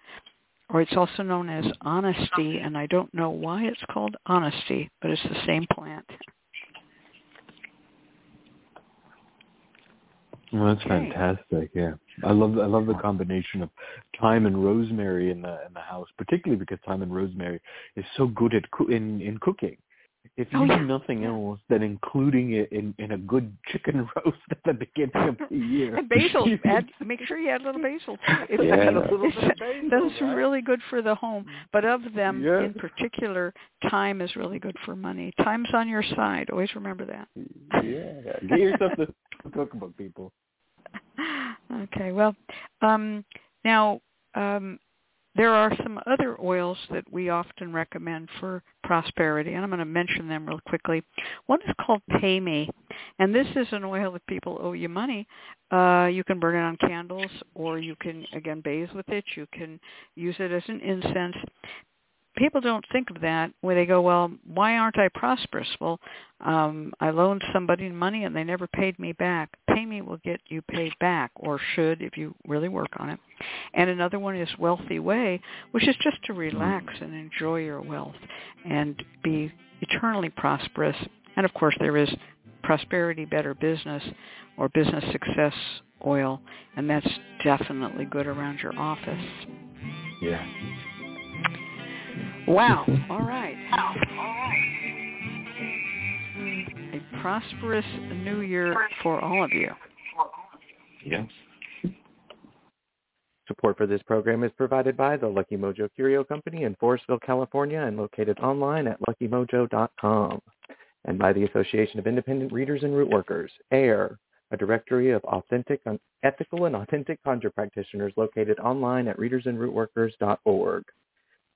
C: or it's also known as honesty, and I don't know why it's called honesty, but it's the same plant.
A: Well, that's
C: Okay.
A: fantastic. Yeah, I love I love the combination of thyme and rosemary in the in the house, particularly because thyme and rosemary is so good at coo- in in cooking. If you
C: Oh,
A: do
C: yeah.
A: nothing else than including it in in a good chicken <laughs> roast at the beginning of the year,
C: And basil, <laughs> add, make sure you add a little basil. <laughs> It's,
A: Yeah,
D: a little bit of basil, right?
C: really good for the home. Mm-hmm. But of them
A: Yeah.
C: in particular, thyme is really good for money. Time's on your side. Always remember that.
A: yeah, get yourself the cookbook, people.
C: Okay. Well, um, now um, there are some other oils that we often recommend for prosperity, and I'm going to mention them real quickly. One is called Pay Me, and this is an oil that people owe you money. Uh, you can burn it on candles, or you can again bathe with it. You can use it as an incense. People don't think of that when they go, well, why aren't I prosperous? Well, um, I loaned somebody money and they never paid me back. Pay me will get you paid back, or should if you really work on it. And another one is Wealthy Way, which is just to relax and enjoy your wealth and be eternally prosperous. And of course, there is Prosperity Better Business or Business Success Oil, and that's definitely good around your office.
A: Yeah.
C: Wow. <laughs> All right. A prosperous new year for all of you.
D: Yes.
B: Support for this program is provided by the Lucky Mojo Curio Company in Forestville, California, and located online at luckymojo.com, and by the Association of Independent Readers and Root Workers, AIRR, a directory of authentic, ethical, and authentic conjure practitioners located online at readersandrootworkers.org,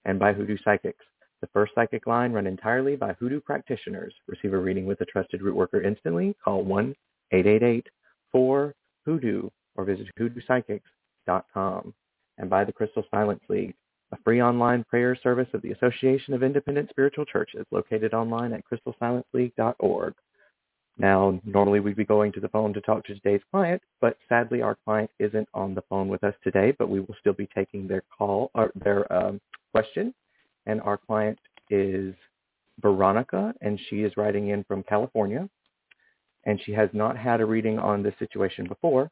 B: and by Hoodoo Psychics, The first psychic line run entirely by hoodoo practitioners. Receive a reading with a trusted root worker instantly. Call 1-888-4-HOODOO or visit hoodoopsychics.com. And by the Crystal Silence League, a free online prayer service of the Association of Independent Spiritual Churches located online at crystalsilenceleague.org. Now, normally we'd be going to the phone to talk to today's client, but sadly our client isn't on the phone with us today, but we will still be taking their call or their um, question. And our client is Veronica, and she is writing in from California. And she has not had a reading on this situation before.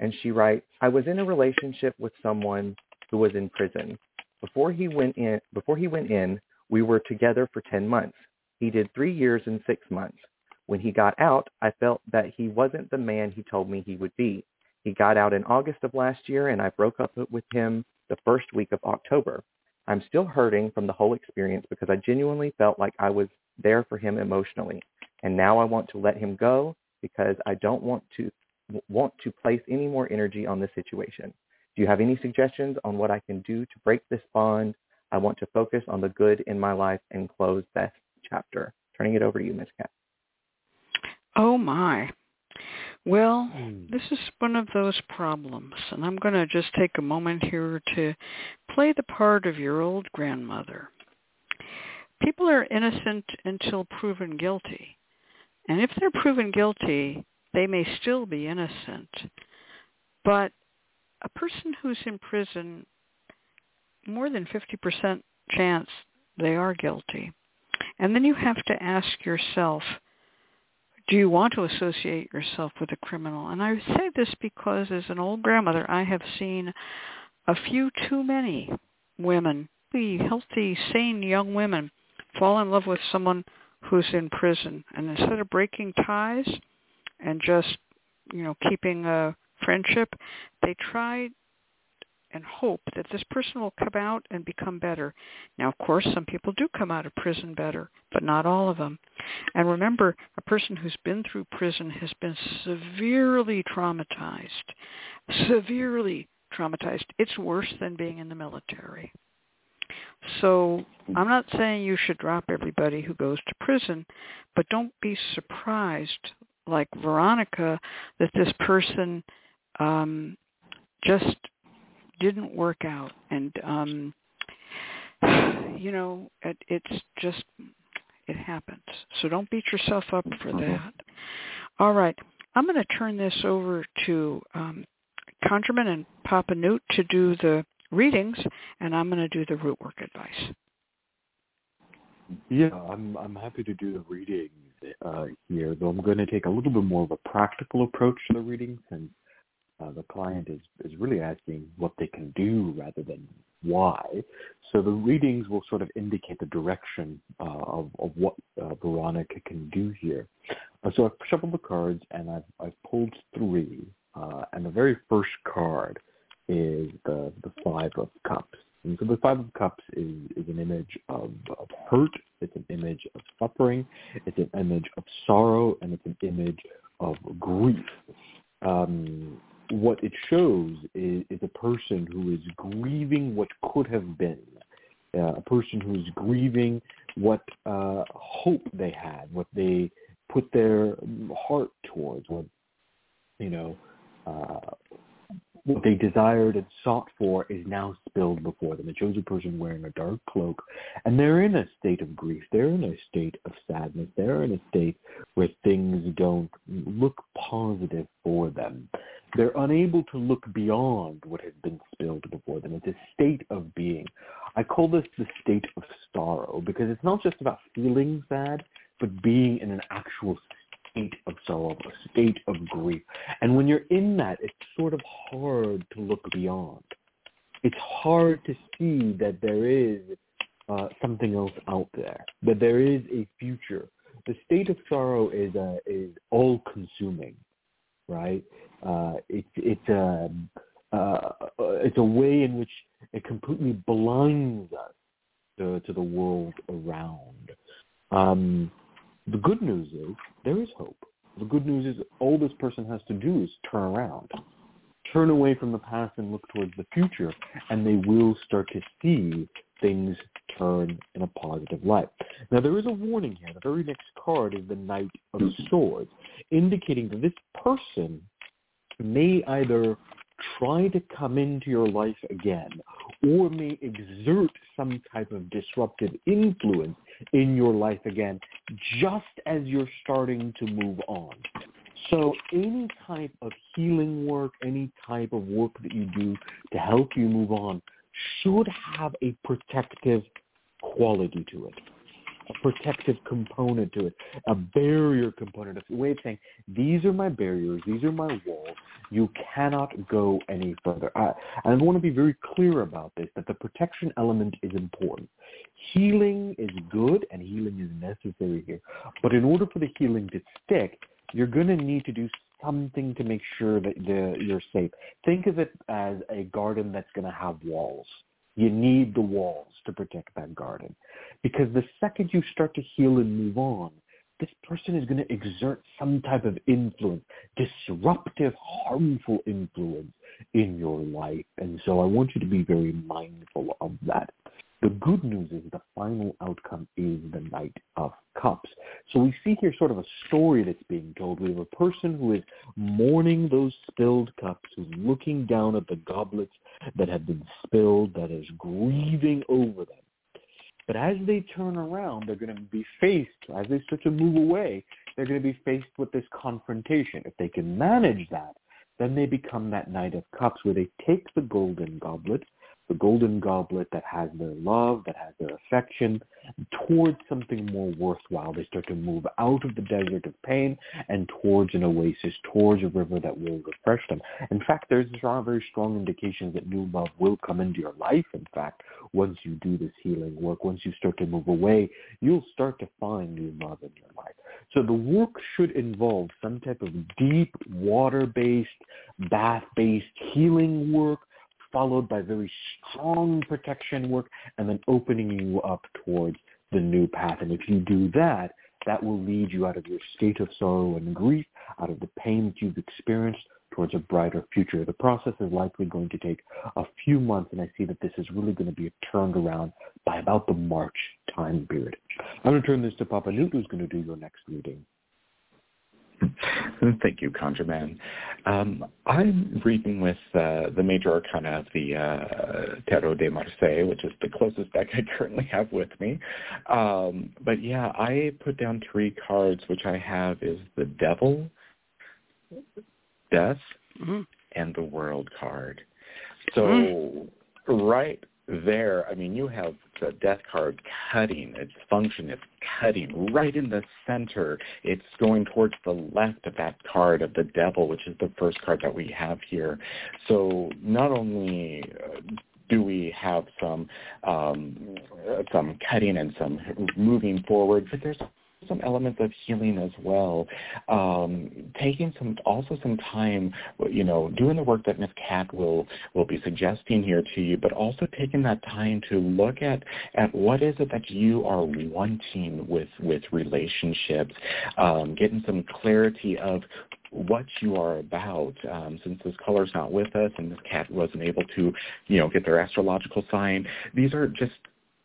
B: And she writes, I was in a relationship with someone who was in prison. Before he went in, before he went in, we were together for 10 months. He did three years and six months. When he got out, I felt that he wasn't the man he told me he would be. He got out in August of last year, and I broke up with him the first week of October. I'm still hurting from the whole experience because I genuinely felt like I was there for him emotionally. And now I want to let him go because I don't want to want to place any more energy on this situation. Do you have any suggestions on what I can do to break this bond? I want to focus on the good in my life and close this chapter. Turning it over to you, Ms. Cat.
C: Oh my. Well, hmm. this is one of those problems, and I'm going to just take a moment here to play the part of your old grandmother. People are innocent until proven guilty. And if they're proven guilty, they may still be innocent. But a person who's in prison, more than 50% chance they are guilty. And then you have to ask yourself, do you want to associate yourself with a criminal? And I say this because as an old grandmother, I have seen a few too many women, healthy, sane young women, fall in love with someone who's in prison. And instead of breaking ties and just, you know, keeping a friendship, they try and hope that this person will come out and become better. Now, of course, some people do come out of prison better, but not all of them. And remember, a person who's been through prison has been severely traumatized. Severely traumatized. It's worse than being in the military. So I'm not saying you should drop everybody who goes to prison, but don't be surprised, like Veronica, that this person um, just didn't work out. And um you know it, it's just it happens. So don't beat yourself up for mm-hmm. that. All right. I'm going to turn this over to um ConjureMan and papa newt to do the readings and i'm going to do the root work advice.
A: Yeah i'm i'm happy to do the readings uh, here though i'm going to take a little bit more of a practical approach to the readings and uh, the client is, is really asking what they can do rather than why. So the readings will sort of indicate the direction uh, of, of what uh, Veronica can do here. Uh, so I've shuffled the cards and I've, I've pulled three. Uh, and the very first card is the, the Five of Cups. And so the Five of Cups is, is an image of, of hurt, it's an image of suffering, it's an image of sorrow, and it's an image of grief. Um, what it shows is, is, a person who is grieving what could have been, uh, a person who is grieving what uh, hope they had, what they put their heart towards, what you know, uh, what they desired and sought for is now spilled before them. It shows a person wearing a dark cloak, and they're in a state of grief. They're in a state of sadness. They're in a state where things don't look positive for them. They're unable to look beyond what has been spilled before them. It's a state of being. I call this the state of sorrow because it's not just about feeling sad, but being in an actual state of sorrow, a state of grief. And when you're in that, it's sort of hard to look beyond. It's hard to see that there is uh, something else out there, that there is a future. The state of sorrow is uh, is all consuming, right? Uh, it's it's a uh, uh, it's a way in which it completely blinds us to, to the world around. Um, the good news is there is hope. The good news is all this person has to do is turn around. turn away from the past and look towards the future, and they will start to see things turn in a positive light. Now, there is a warning here. The very next card is the Knight of Swords, indicating that this person may either try to come into your life again or may exert some type of disruptive influence in your life again just as you're starting to move on. So any type of healing work, any type of work that you do to help you move on should have a protective quality to it a protective component to it, a barrier component, a way of saying, these are my barriers, these are my walls, you cannot go any further. I, I want to be very clear about this, that the protection element is important. Healing is good and healing is necessary here. But in order for the healing to stick, you're going to need to do something to make sure that the, you're safe. Think of it as a garden that's going to have walls. You need the walls to protect that garden. Because the second you start to heal and move on, this person is going to exert some type of influence, disruptive, harmful influence in your life. And so I want you to be very mindful of that. The good news is the final outcome is the Knight of Cups. So we see here sort of a story that's being told. We have a person who is mourning those spilled cups, who's looking down at the goblets that have been spilled, that is grieving over them. But as they turn around, they're going to be faced, as they start to move away, they're going to be faced with this confrontation. If they can manage that, then they become that Knight of Cups where they take the golden goblet the golden goblet that has their love, that has their affection, towards something more worthwhile. They start to move out of the desert of pain and towards an oasis, towards a river that will refresh them. In fact, there's very strong indications that new love will come into your life. In fact, once you do this healing work, once you start to move away, you'll start to find new love in your life. So the work should involve some type of deep, water-based, bath-based healing work followed by very strong protection work and then opening you up towards the new path. And if you do that, that will lead you out of your state of sorrow and grief, out of the pain that you've experienced towards a brighter future. The process is likely going to take a few months, and I see that this is really going to be turned around by about the March time period. I'm going to turn this to Papa Newt, who's going to do your next reading. <laughs>
D: Thank you, ConjureMan. Um, I'm reading with uh, the major arcana of the uh, Tarot de Marseille, which is the closest deck I currently have with me. Um, but yeah, I put down three cards, which I have is the Devil, Death, mm-hmm. and the World card. So mm-hmm. right there, I mean, you have the death card cutting. Its function is cutting right in the center. It's going towards the left of that card of the devil, which is the first card that we have here. So not only uh, do we have some um, some cutting and some moving forward, but there's some elements of healing as well. Um, taking some also some time, you know, doing the work that Miss Cat will will be suggesting here to you, but also taking that time to look at at what is it that you are wanting with with relationships, um, getting some clarity of what you are about. Um, since this caller's not with us and this cat wasn't able to, you know, get their astrological sign, these are just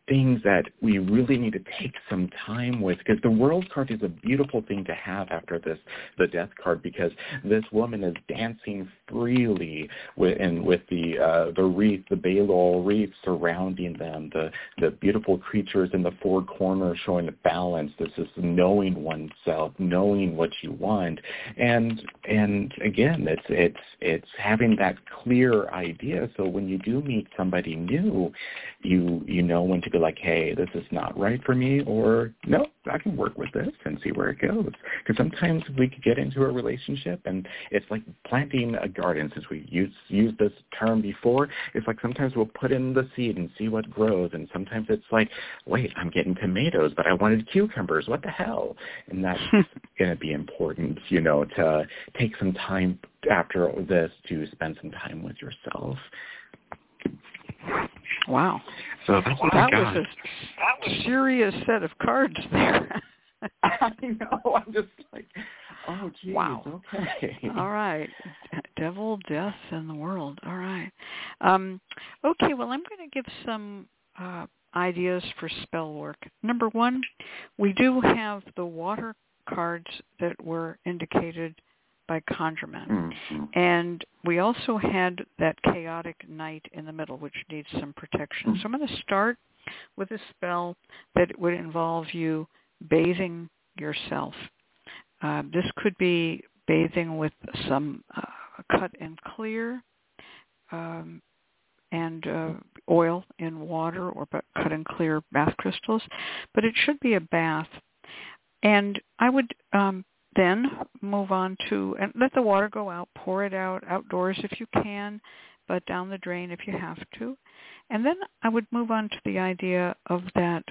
D: things that we really need to take some time with because the world card is a beautiful thing to have after this the death card because this woman is dancing freely with and with the uh, the wreath the Balor wreath surrounding them the the beautiful creatures in the four corners showing the balance. This is knowing oneself knowing what you want. And and again it's it's it's having that clear idea. So when you do meet somebody new you you know when to go like, hey, this is not right for me, or no, I can work with this and see where it goes. Because sometimes we could get into a relationship, and it's like planting a garden. Since we used used this term before, it's like sometimes we'll put in the seed and see what grows, and sometimes it's like, wait, I'm getting tomatoes, but I wanted cucumbers. What the hell? And that's <laughs> going to be important, you know, to take some time after this to spend some time with yourself.
C: Wow.
D: So that's what
C: that
D: I
C: was a serious set of cards there. <laughs>
D: I know. I'm just like, oh, geez,
C: wow.
D: Okay.
C: All right. devil, death, and the world. All right. Um, okay, well, I'm going to give some uh, ideas for spell work. Number one, we do have the water cards that were indicated by ConjureMan. Mm-hmm. And we also had that chaotic night in the middle, which needs some protection. Mm-hmm. So I'm going to start with a spell that would involve you bathing yourself. Uh, this could be bathing with some uh, cut and clear um, and uh, oil in water or cut and clear bath crystals, but it should be a bath. And I would um, then move on to and let the water go out, pour it out outdoors if you can, but down the drain if you have to. And then I would move on to the idea of that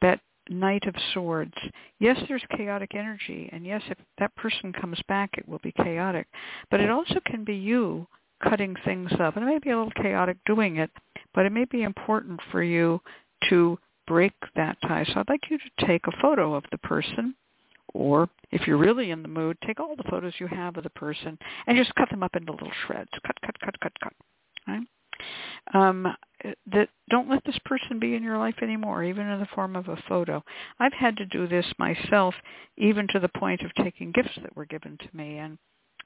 C: that Knight of Swords. Yes, there's chaotic energy, and yes, if that person comes back, it will be chaotic. But it also can be you cutting things up. And it may be a little chaotic doing it, but it may be important for you to break that tie. So I'd like you to take a photo of the person, or if you're really in the mood, take all the photos you have of the person and just cut them up into little shreds. Cut, cut, cut, cut, cut. Right? Um, that don't let this person be in your life anymore, even in the form of a photo. I've had to do this myself, even to the point of taking gifts that were given to me and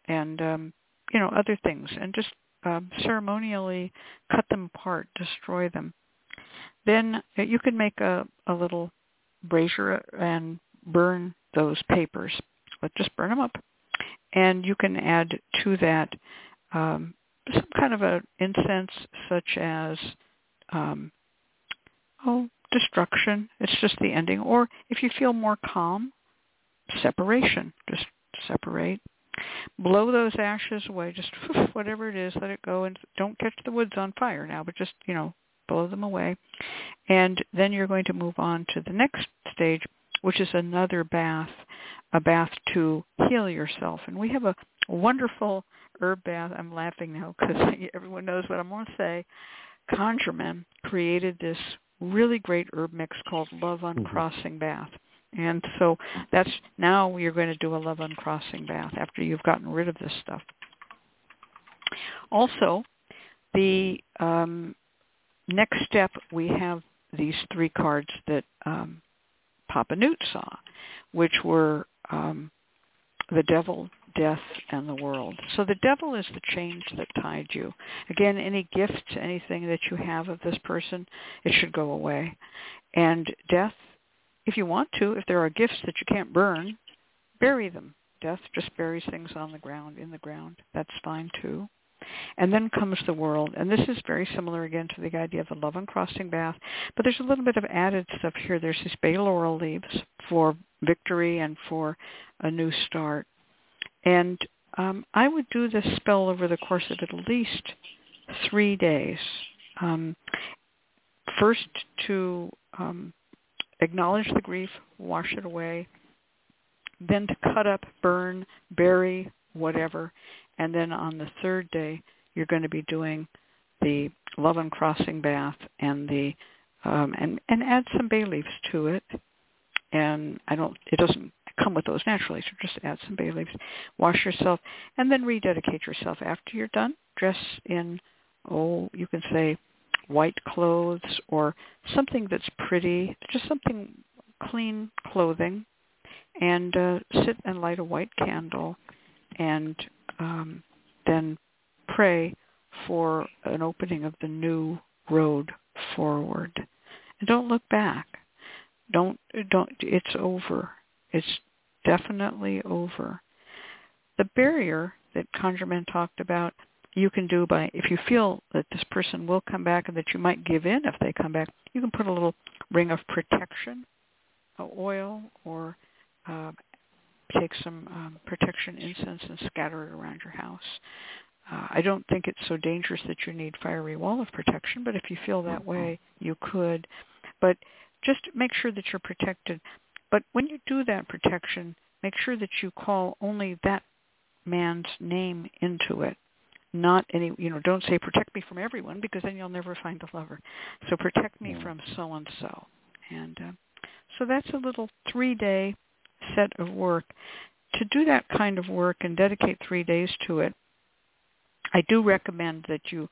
C: and um, you know, other things and just um, ceremonially cut them apart, destroy them. Then you can make a, a little brazier and burn those papers. But just burn them up. And you can add to that um, some kind of an incense such as, um, oh, destruction. It's just the ending. Or if you feel more calm, separation. Just separate blow those ashes away, just <laughs> whatever it is, let it go, and don't catch the woods on fire now, but just, you know, blow them away. And then you're going to move on to the next stage, which is another bath, a bath to heal yourself. And we have a wonderful herb bath. I'm laughing now because <laughs> everyone knows what I'm going to say. ConjureMan created this really great herb mix called Love Uncrossing mm-hmm. Bath. And so that's now you're going to do a love uncrossing bath after you've gotten rid of this stuff. Also, the um, next step, we have these three cards that um, Papa Newt saw, which were um, the devil, death, and the world. So the devil is the chains that tied you. Again, any gifts, anything that you have of this person, it should go away. And death if you want to, if there are gifts that you can't burn, bury them. Death just buries things on the ground, in the ground. That's fine too. And then comes the world. And this is very similar again to the idea of the love uncrossing bath. But there's a little bit of added stuff here. There's these bay laurel leaves for victory and for a new start. And um, I would do this spell over the course of at least three days. Um, first to um, acknowledge the grief, wash it away, then to cut up, burn, bury, whatever, and then on the third day you're going to be doing the love uncrossing bath and the um, and and add some bay leaves to it. And I don't it doesn't come with those naturally, so just add some bay leaves. Wash yourself and then rededicate yourself after you're done. Dress in oh you can say white clothes or something that's pretty, just something clean clothing, and uh, sit and light a white candle, and um, then pray for an opening of the new road forward. And don't look back. Don't don't. It's over. It's definitely over. The barrier that ConjureMan talked about you can do by if you feel that this person will come back and that you might give in if they come back, you can put a little ring of protection, oil, or uh, take some um, protection incense and scatter it around your house. Uh, I don't think it's so dangerous that you need fiery wall of protection, but if you feel that way, you could. But just make sure that you're protected. But when you do that protection, make sure that you call only that man's name into it not any you know don't say protect me from everyone because then you'll never find a lover so protect me from so and so and uh, so that's a little three day set of work to do that kind of work and dedicate three days to it I do recommend that you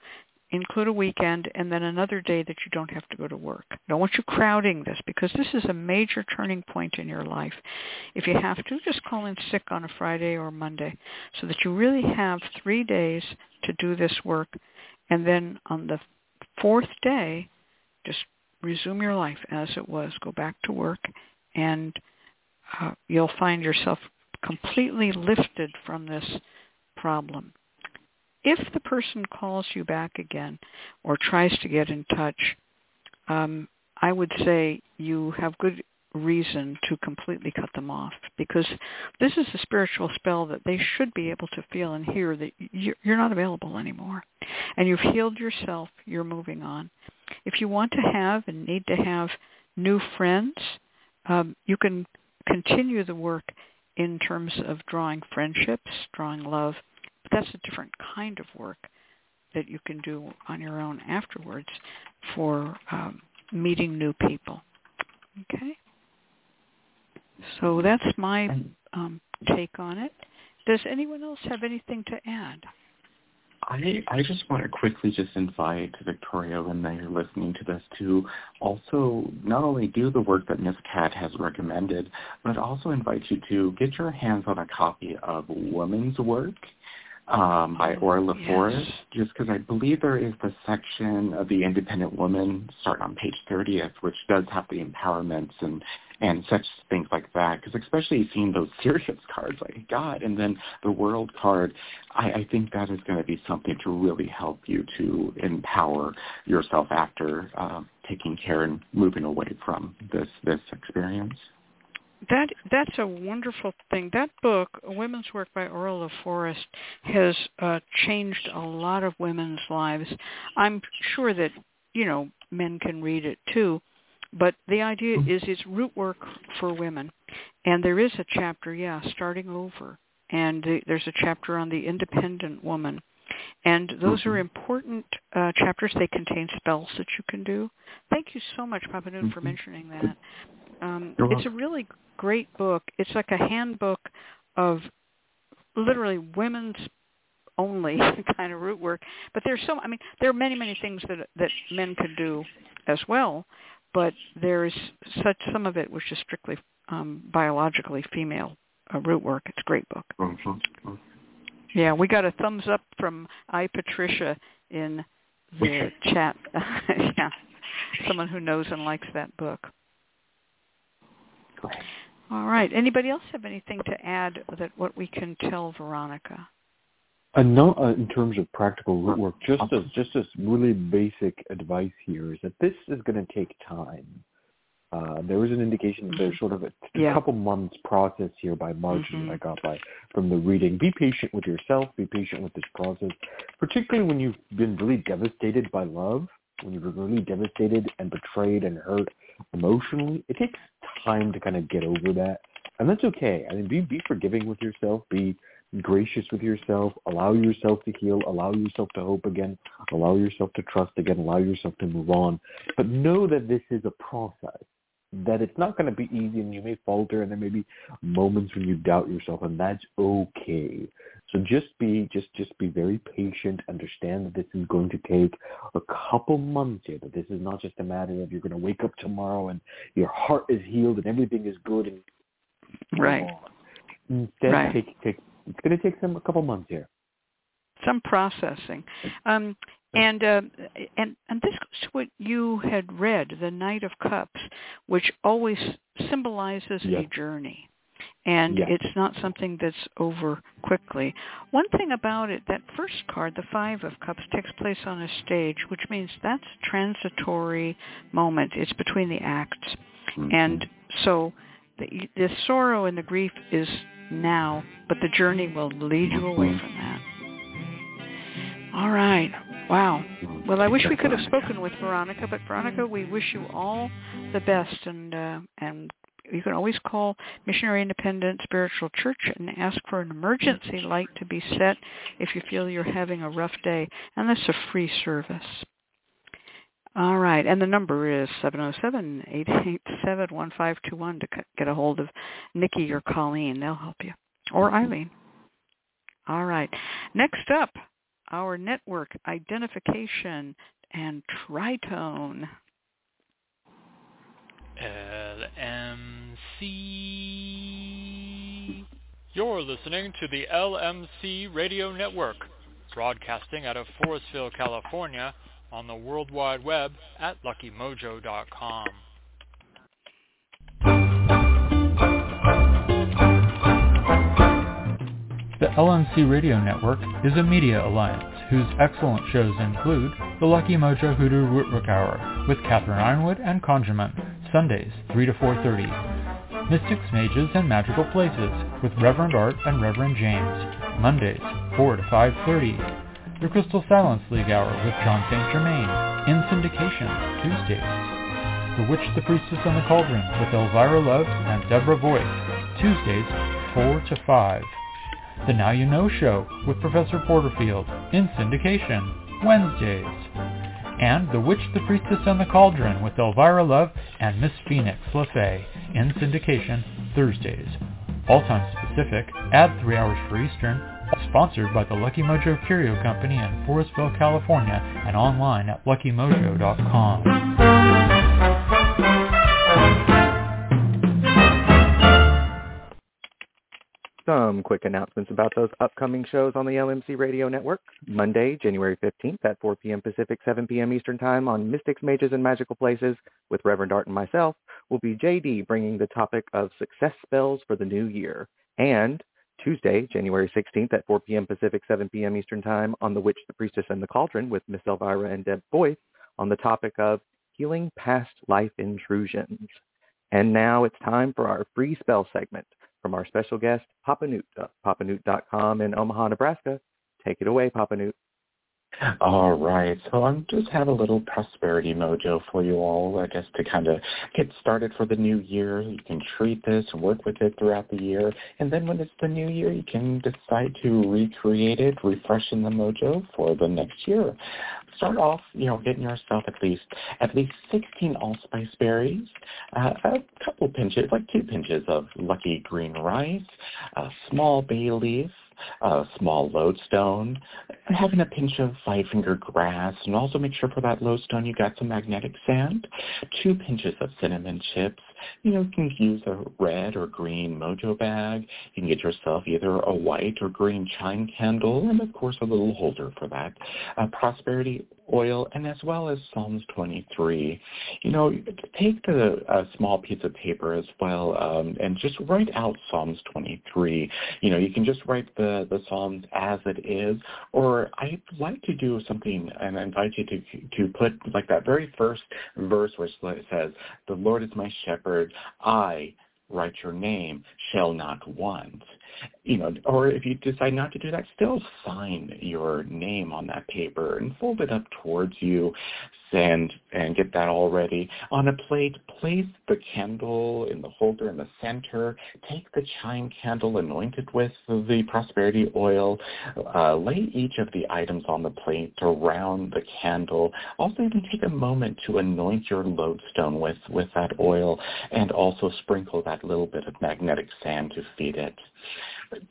C: include a weekend and then another day that you don't have to go to work. I don't want you crowding this because this is a major turning point in your life. If you have to, just call in sick on a Friday or Monday so that you really have three days to do this work. And then on the fourth day, just resume your life as it was. Go back to work and uh, you'll find yourself completely lifted from this problem if the person calls you back again or tries to get in touch, um, I would say you have good reason to completely cut them off because this is a spiritual spell that they should be able to feel and hear that you're not available anymore. And you've healed yourself, you're moving on. If you want to have and need to have new friends, um, you can continue the work in terms of drawing friendships, drawing love, But that's a different kind of work that you can do on your own afterwards for um, meeting new people. Okay? So that's my um, take on it. Does anyone else have anything to add?
D: I I just want to quickly just invite Victoria when they're listening to this to also not only do the work that Miss Cat has recommended, but also invite you to get your hands on a copy of Woman's Work um, by Orla yes. Forrest, just because I believe there is the section of the Independent Woman, starting on page 30th, which does have the empowerments and and such things like that. Because especially seeing those <laughs> serious cards, like God, and then the World card, I, I think that is going to be something to really help you to empower yourself after uh, taking care and moving away from this this experience
C: that that's a wonderful thing. That book, Women's Work by Orla Forrest, has uh, changed a lot of women's lives. I'm sure that you know men can read it too, but the idea is it's root work for women, and there is a chapter, yeah, starting over, and the, there's a chapter on the independent woman. And those are mm-hmm. important uh, chapters. They contain spells that you can do. Thank you so much, Papa Newt, for mm-hmm. mentioning that. Um, it's a really great book. It's like a handbook of literally women's only <laughs> kind of root work. But there's so I mean there are many many things that that men could do as well, but there's such some of it which is strictly um, biologically female uh, root work. It's a great book. Mm-hmm. Yeah, we got a thumbs up from I Patricia in the chat. <laughs> yeah, someone who knows and likes that book. All right. Anybody else have anything to add that what we can tell Veronica?
A: Uh, no, uh, in terms of practical work, just as just as really basic advice here is that this is going to take time. Uh, there was an indication that there's sort of a, yeah. couple months process here by March mm-hmm. I got by from the reading. Be patient with yourself. Be patient with this process, particularly when you've been really devastated by love, when you've been really devastated and betrayed and hurt emotionally. It takes time to kind of get over that, and that's okay. I mean, be be forgiving with yourself. Be gracious with yourself. Allow yourself to heal. Allow yourself to hope again. Allow yourself to trust again. Allow yourself to move on. But know that this is a process. That it's not going to be easy, and you may falter, and there may be moments when you doubt yourself, and that's okay. So just be just just be very patient. Understand that this is going to take a couple months here. That this is not just a matter of you're going to wake up tomorrow and your heart is healed and everything is good and
C: right.
A: Instead,
C: right.
A: take take it's going to take some a couple months here.
C: Some processing. Um, and uh, and and this goes to what you had read, the Knight of Cups, which always symbolizes
A: yes.
C: a journey and
A: yeah.
C: it's not something that's over quickly. One thing about it, that first card, the Five of Cups, takes place on a stage, which means that's a transitory moment. It's between the acts. Mm-hmm. And so the, the sorrow and the grief is now, but the journey will lead you away from that. All right. Wow. Well, I wish we could have spoken with Veronica, but Veronica, we wish you all the best and uh, and you can always call Missionary Independent Spiritual Church and ask for an emergency light to be set if you feel you're having a rough day. And that's a free service. All right. And the number is 707-887-1521 to get a hold of Nikki or Colleen. They'll help you. Or Eileen. All right. Next up, our network identification and tritone.
E: LMC. You're listening to the LMC Radio Network, broadcasting out of Forestville, California, on the World Wide Web at luckymojo.com.
F: The LMC Radio Network is a media alliance whose excellent shows include The Lucky Mojo Hoodoo Rootwork Hour with Catherine Yronwode and ConjureMan, Sundays 3 to 4.30. Mystics, Mages, and Magical Places with Reverend Art and Reverend James, Mondays 4 to 5.30. The Crystal Silence League Hour with John St. Germain, in syndication, Tuesdays. The Witch, the Priestess, and the Cauldron with Elvira Love and Deborah Voigt, Tuesdays 4 to 5. The Now You Know Show with Professor Porterfield in syndication Wednesdays. And The Witch, the Priestess, and the Cauldron with Elvira Love and Miss Phoenix LaFae in syndication Thursdays. All times Pacific, add 3 hours for Eastern, sponsored by the Lucky Mojo Curio Company in Forestville, California, and online at luckymojo.com.
B: Some quick announcements about those upcoming shows on the LMC Radio Network. Monday, January 15th at 4 p.m. Pacific, 7 p.m. Eastern Time on Mystics, Mages, and Magical Places with Reverend Art and myself will be JD bringing the topic of success spells for the new year. And Tuesday, January 16th at 4 p.m. Pacific, 7 p.m. Eastern Time on The Witch, the Priestess, and the Cauldron with Miss Elvira and Deb Boyce on the topic of healing past life intrusions. And now it's time for our free spell segment from our special guest, Papa Newt, papanewt.com in Omaha, Nebraska. Take it away, Papa Newt.
D: All right. So I'm just have a little prosperity mojo for you all, I guess, to kind of get started for the new year. You can treat this and work with it throughout the year. And then when it's the new year, you can decide to recreate it, refreshing the mojo for the next year. Start off, you know, getting yourself at least at least 16 allspice berries, uh, a couple pinches, like two pinches of lucky green rice, a small bay leaf, a small lodestone, having a pinch of five-finger grass, and also make sure for that lodestone you got some magnetic sand, two pinches of cinnamon chips. You know, you can use a red or green mojo bag. You can get yourself either a white or green chime candle, and of course a little holder for that. Uh, prosperity oil, and as well as Psalms 23. You know, take the a small piece of paper as well um, and just write out Psalms 23. You know, you can just write the, the Psalms as it is, or I'd like to do something and I invite you to, to put like that very first verse it says, the Lord is my shepherd, I write your name, shall not want you know, or if you decide not to do that, still sign your name on that paper and fold it up towards you, send and get that all ready. On a plate, place the candle in the holder in the center. Take the chime candle, anoint it with the prosperity oil. Uh, lay each of the items on the plate around the candle. Also, even take a moment to anoint your lodestone with, with that oil and also sprinkle that little bit of magnetic sand to feed it.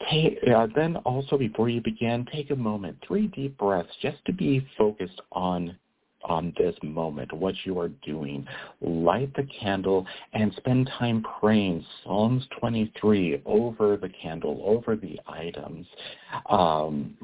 D: Take, uh, then also before you begin, take a moment, three deep breaths, just to be focused on on this moment, what you are doing. Light the candle and spend time praying Psalms 23 over the candle, over the items. Um,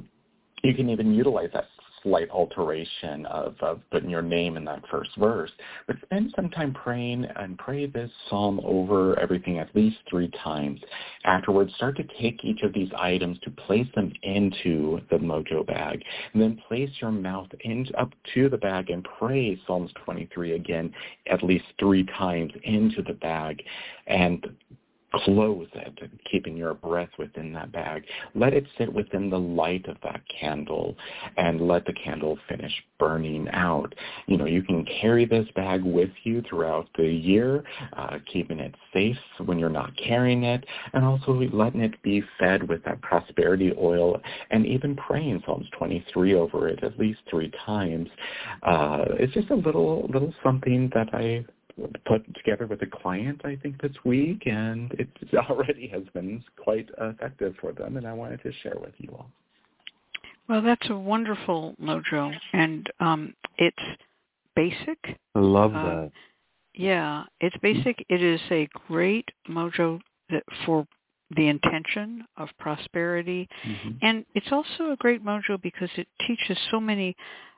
D: you can even utilize that slight alteration of, of putting your name in that first verse. But spend some time praying and pray this psalm over everything at least three times. Afterwards, start to take each of these items to place them into the mojo bag. And then place your mouth in, up to the bag and pray Psalms 23 again at least three times into the bag. And close it, keeping your breath within that bag. Let it sit within the light of that candle and let the candle finish burning out. You know, you can carry this bag with you throughout the year, uh, keeping it safe when you're not carrying it, and also letting it be fed with that prosperity oil and even praying Psalms 23 over it at least three times. Uh, it's just a little, little something that I put together with a client, I think, this week, and it <laughs> already has been quite effective for them, and I wanted to share with you all.
C: Well, that's a wonderful mojo, and um, it's basic.
A: I love
C: Uh,
A: that.
C: Yeah, it's basic. It is a great mojo that for the intention of prosperity,
D: Mhm.
C: and it's also a great mojo because it teaches so many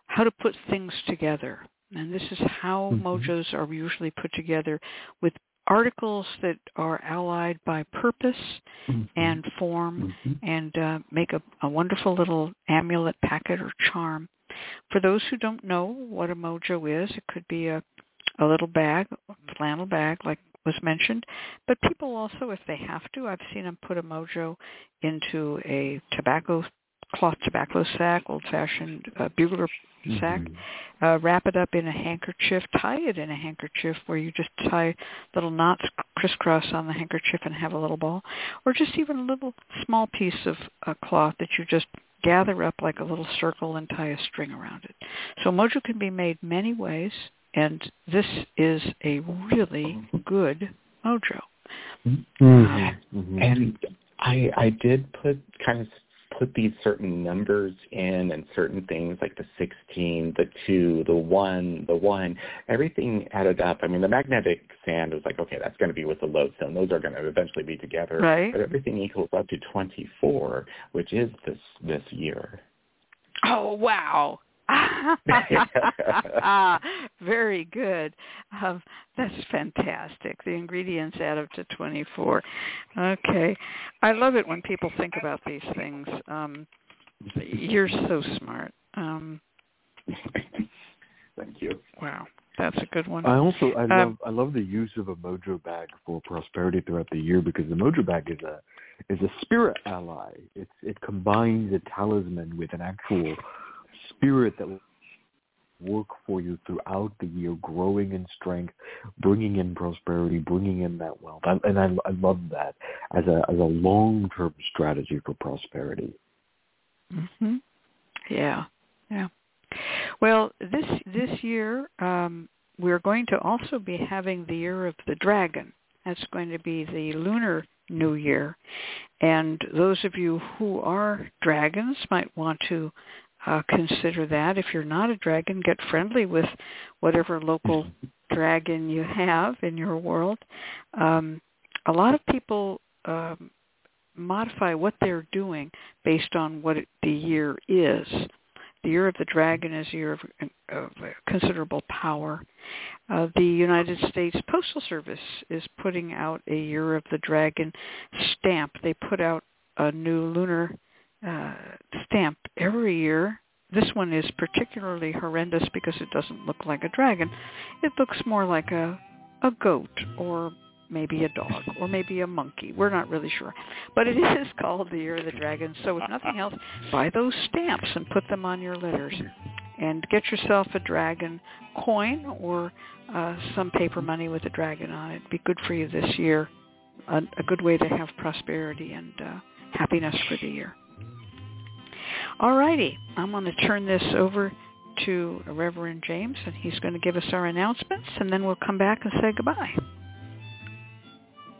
C: how to put things together. And this is how
A: Mhm.
C: mojos are usually put together with articles that are allied by purpose
D: Mhm.
C: and form
D: Mhm.
C: and uh, make a, a wonderful little amulet packet or charm. For those who don't know what a mojo is, it could be a, a little bag, a flannel bag like was mentioned, but people also, if they have to, I've seen them put a mojo into a tobacco cloth tobacco sack, old-fashioned uh, bugler sack,
A: Mhm.
C: uh, wrap it up in a handkerchief, tie it in a handkerchief where you just tie little knots crisscross on the handkerchief and have a little ball, or just even a little small piece of uh, cloth that you just gather up like a little circle and tie a string around it. So mojo can be made many ways, and this is a really good mojo.
A: Mhm. Mhm.
D: And I I did put kind of put these certain numbers in and certain things like the 16, the 2, the 1, the 1, everything added up. I mean, the magnetic sand was like, okay, that's going to be with the lodestone. Those are going to eventually be together.
C: Right.
D: But everything equals up to 24, which is this this year.
C: Oh wow. <laughs> Very good. Um, that's fantastic. The ingredients add up to 24. Okay. I love it when people think about these things. Um, you're so smart. Um, <laughs>
D: Thank you.
C: wow. That's a good one.
A: I also I
C: Um,
A: love I love the use of a mojo bag for prosperity throughout the year because the mojo bag is a is a spirit ally. It's it combines a talisman with an actual spirit that will work for you throughout the year, growing in strength, bringing in prosperity, bringing in that wealth. And I, I love that as a as a long term strategy for prosperity.
C: hmm Yeah, yeah. Well, this this year um, we're going to also be having the year of the dragon. That's going to be the lunar new year, and those of you who are dragons might want to uh, consider that. If you're not a dragon, get friendly with whatever local dragon you have in your world. Um, a lot of people um, modify what they're doing based on what it, the year is. The year of the dragon is a year of, of considerable power. Uh, the United States Postal Service is putting out a year of the dragon stamp. They put out a new lunar uh, stamp every year. This one is particularly horrendous because it doesn't look like a dragon. It looks more like a a goat or maybe a dog or maybe a monkey. We're not really sure. But it <laughs> is called the Year of the Dragon. So if nothing else, buy those stamps and put them on your letters. And get yourself a dragon coin or uh, some paper money with a dragon on it. Be good for you this year. A, a good way to have prosperity and uh, happiness for the year. All righty. I'm going to turn this over to Reverend James, and he's going to give us our announcements, and then we'll come back and say goodbye.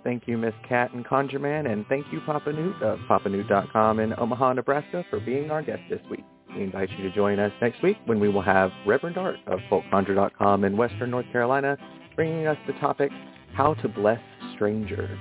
B: Thank you, Miss Cat and Conjure Man, and thank you, Papa Newt of uh, papanewt.com in Omaha, Nebraska, for being our guest this week. We invite you to join us next week when we will have Reverend Art of folkconjure.com in Western North Carolina bringing us the topic, How to Bless Strangers.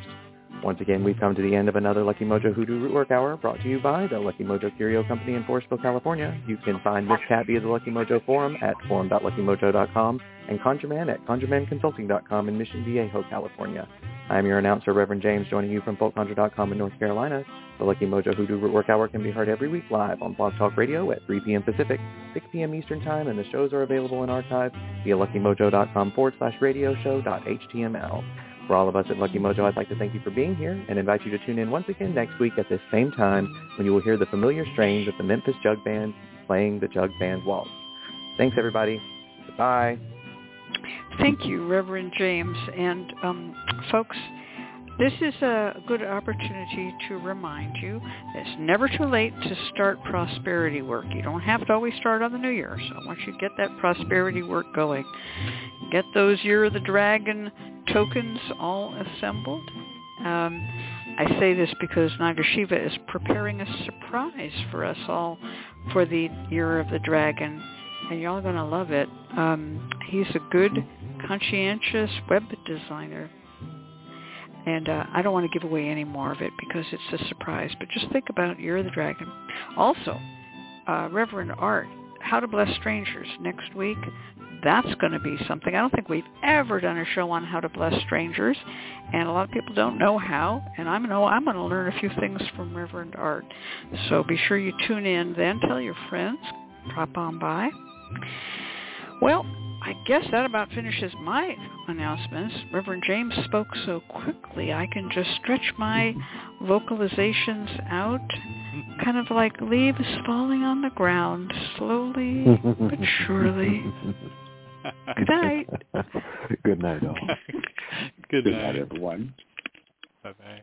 B: Once again, we've come to the end of another Lucky Mojo Hoodoo Rootwork Hour brought to you by the Lucky Mojo Curio Company in Forestville, California. You can find Miss Cat via the Lucky Mojo forum at forum.luckymojo.com and Conjure Man at conjuremanconsulting.com in Mission Viejo, California. I'm your announcer, Reverend James, joining you from folkconjure.com in North Carolina. The Lucky Mojo Hoodoo Rootwork Hour can be heard every week live on Blog Talk Radio at 3 p.m. Pacific, 6 p.m. Eastern Time, and the shows are available in archive via luckymojo.com forward slash radio show.html. For all of us at Lucky Mojo, I'd like to thank you for being here and invite you to tune in once again next week at this same time when you will hear the familiar strains of the Memphis Jug Band playing the Jug Band Waltz. Thanks, everybody. Goodbye.
C: Thank you, Reverend James. And um, folks, this is a good opportunity to remind you it's never too late to start prosperity work. You don't have to always start on the new year. So once you get that prosperity work going, get those Year of the Dragon tokens all assembled Um, I say this because Nagasiva is preparing a surprise for us all for the Year of the Dragon, and you're all going to love it. Um, he's a good, conscientious web designer. And uh, I don't want to give away any more of it because it's a surprise. But just think about Year of the Dragon. Also, uh, Reverend Art, How to Bless Strangers next week that's going to be something. I don't think we've ever done a show on how to bless strangers, and a lot of people don't know how. And I know I'm going to learn a few things from Reverend Art. So be sure you tune in then. Tell your friends. Drop on by. Well, I guess that about finishes my announcements. Reverend James spoke so quickly, I can just stretch my vocalizations out, kind of like leaves falling on the ground, slowly but surely. <laughs> Good night.
A: Good night, all. <laughs>
E: Good,
D: Good
E: night.
D: night, everyone.
E: Bye-bye.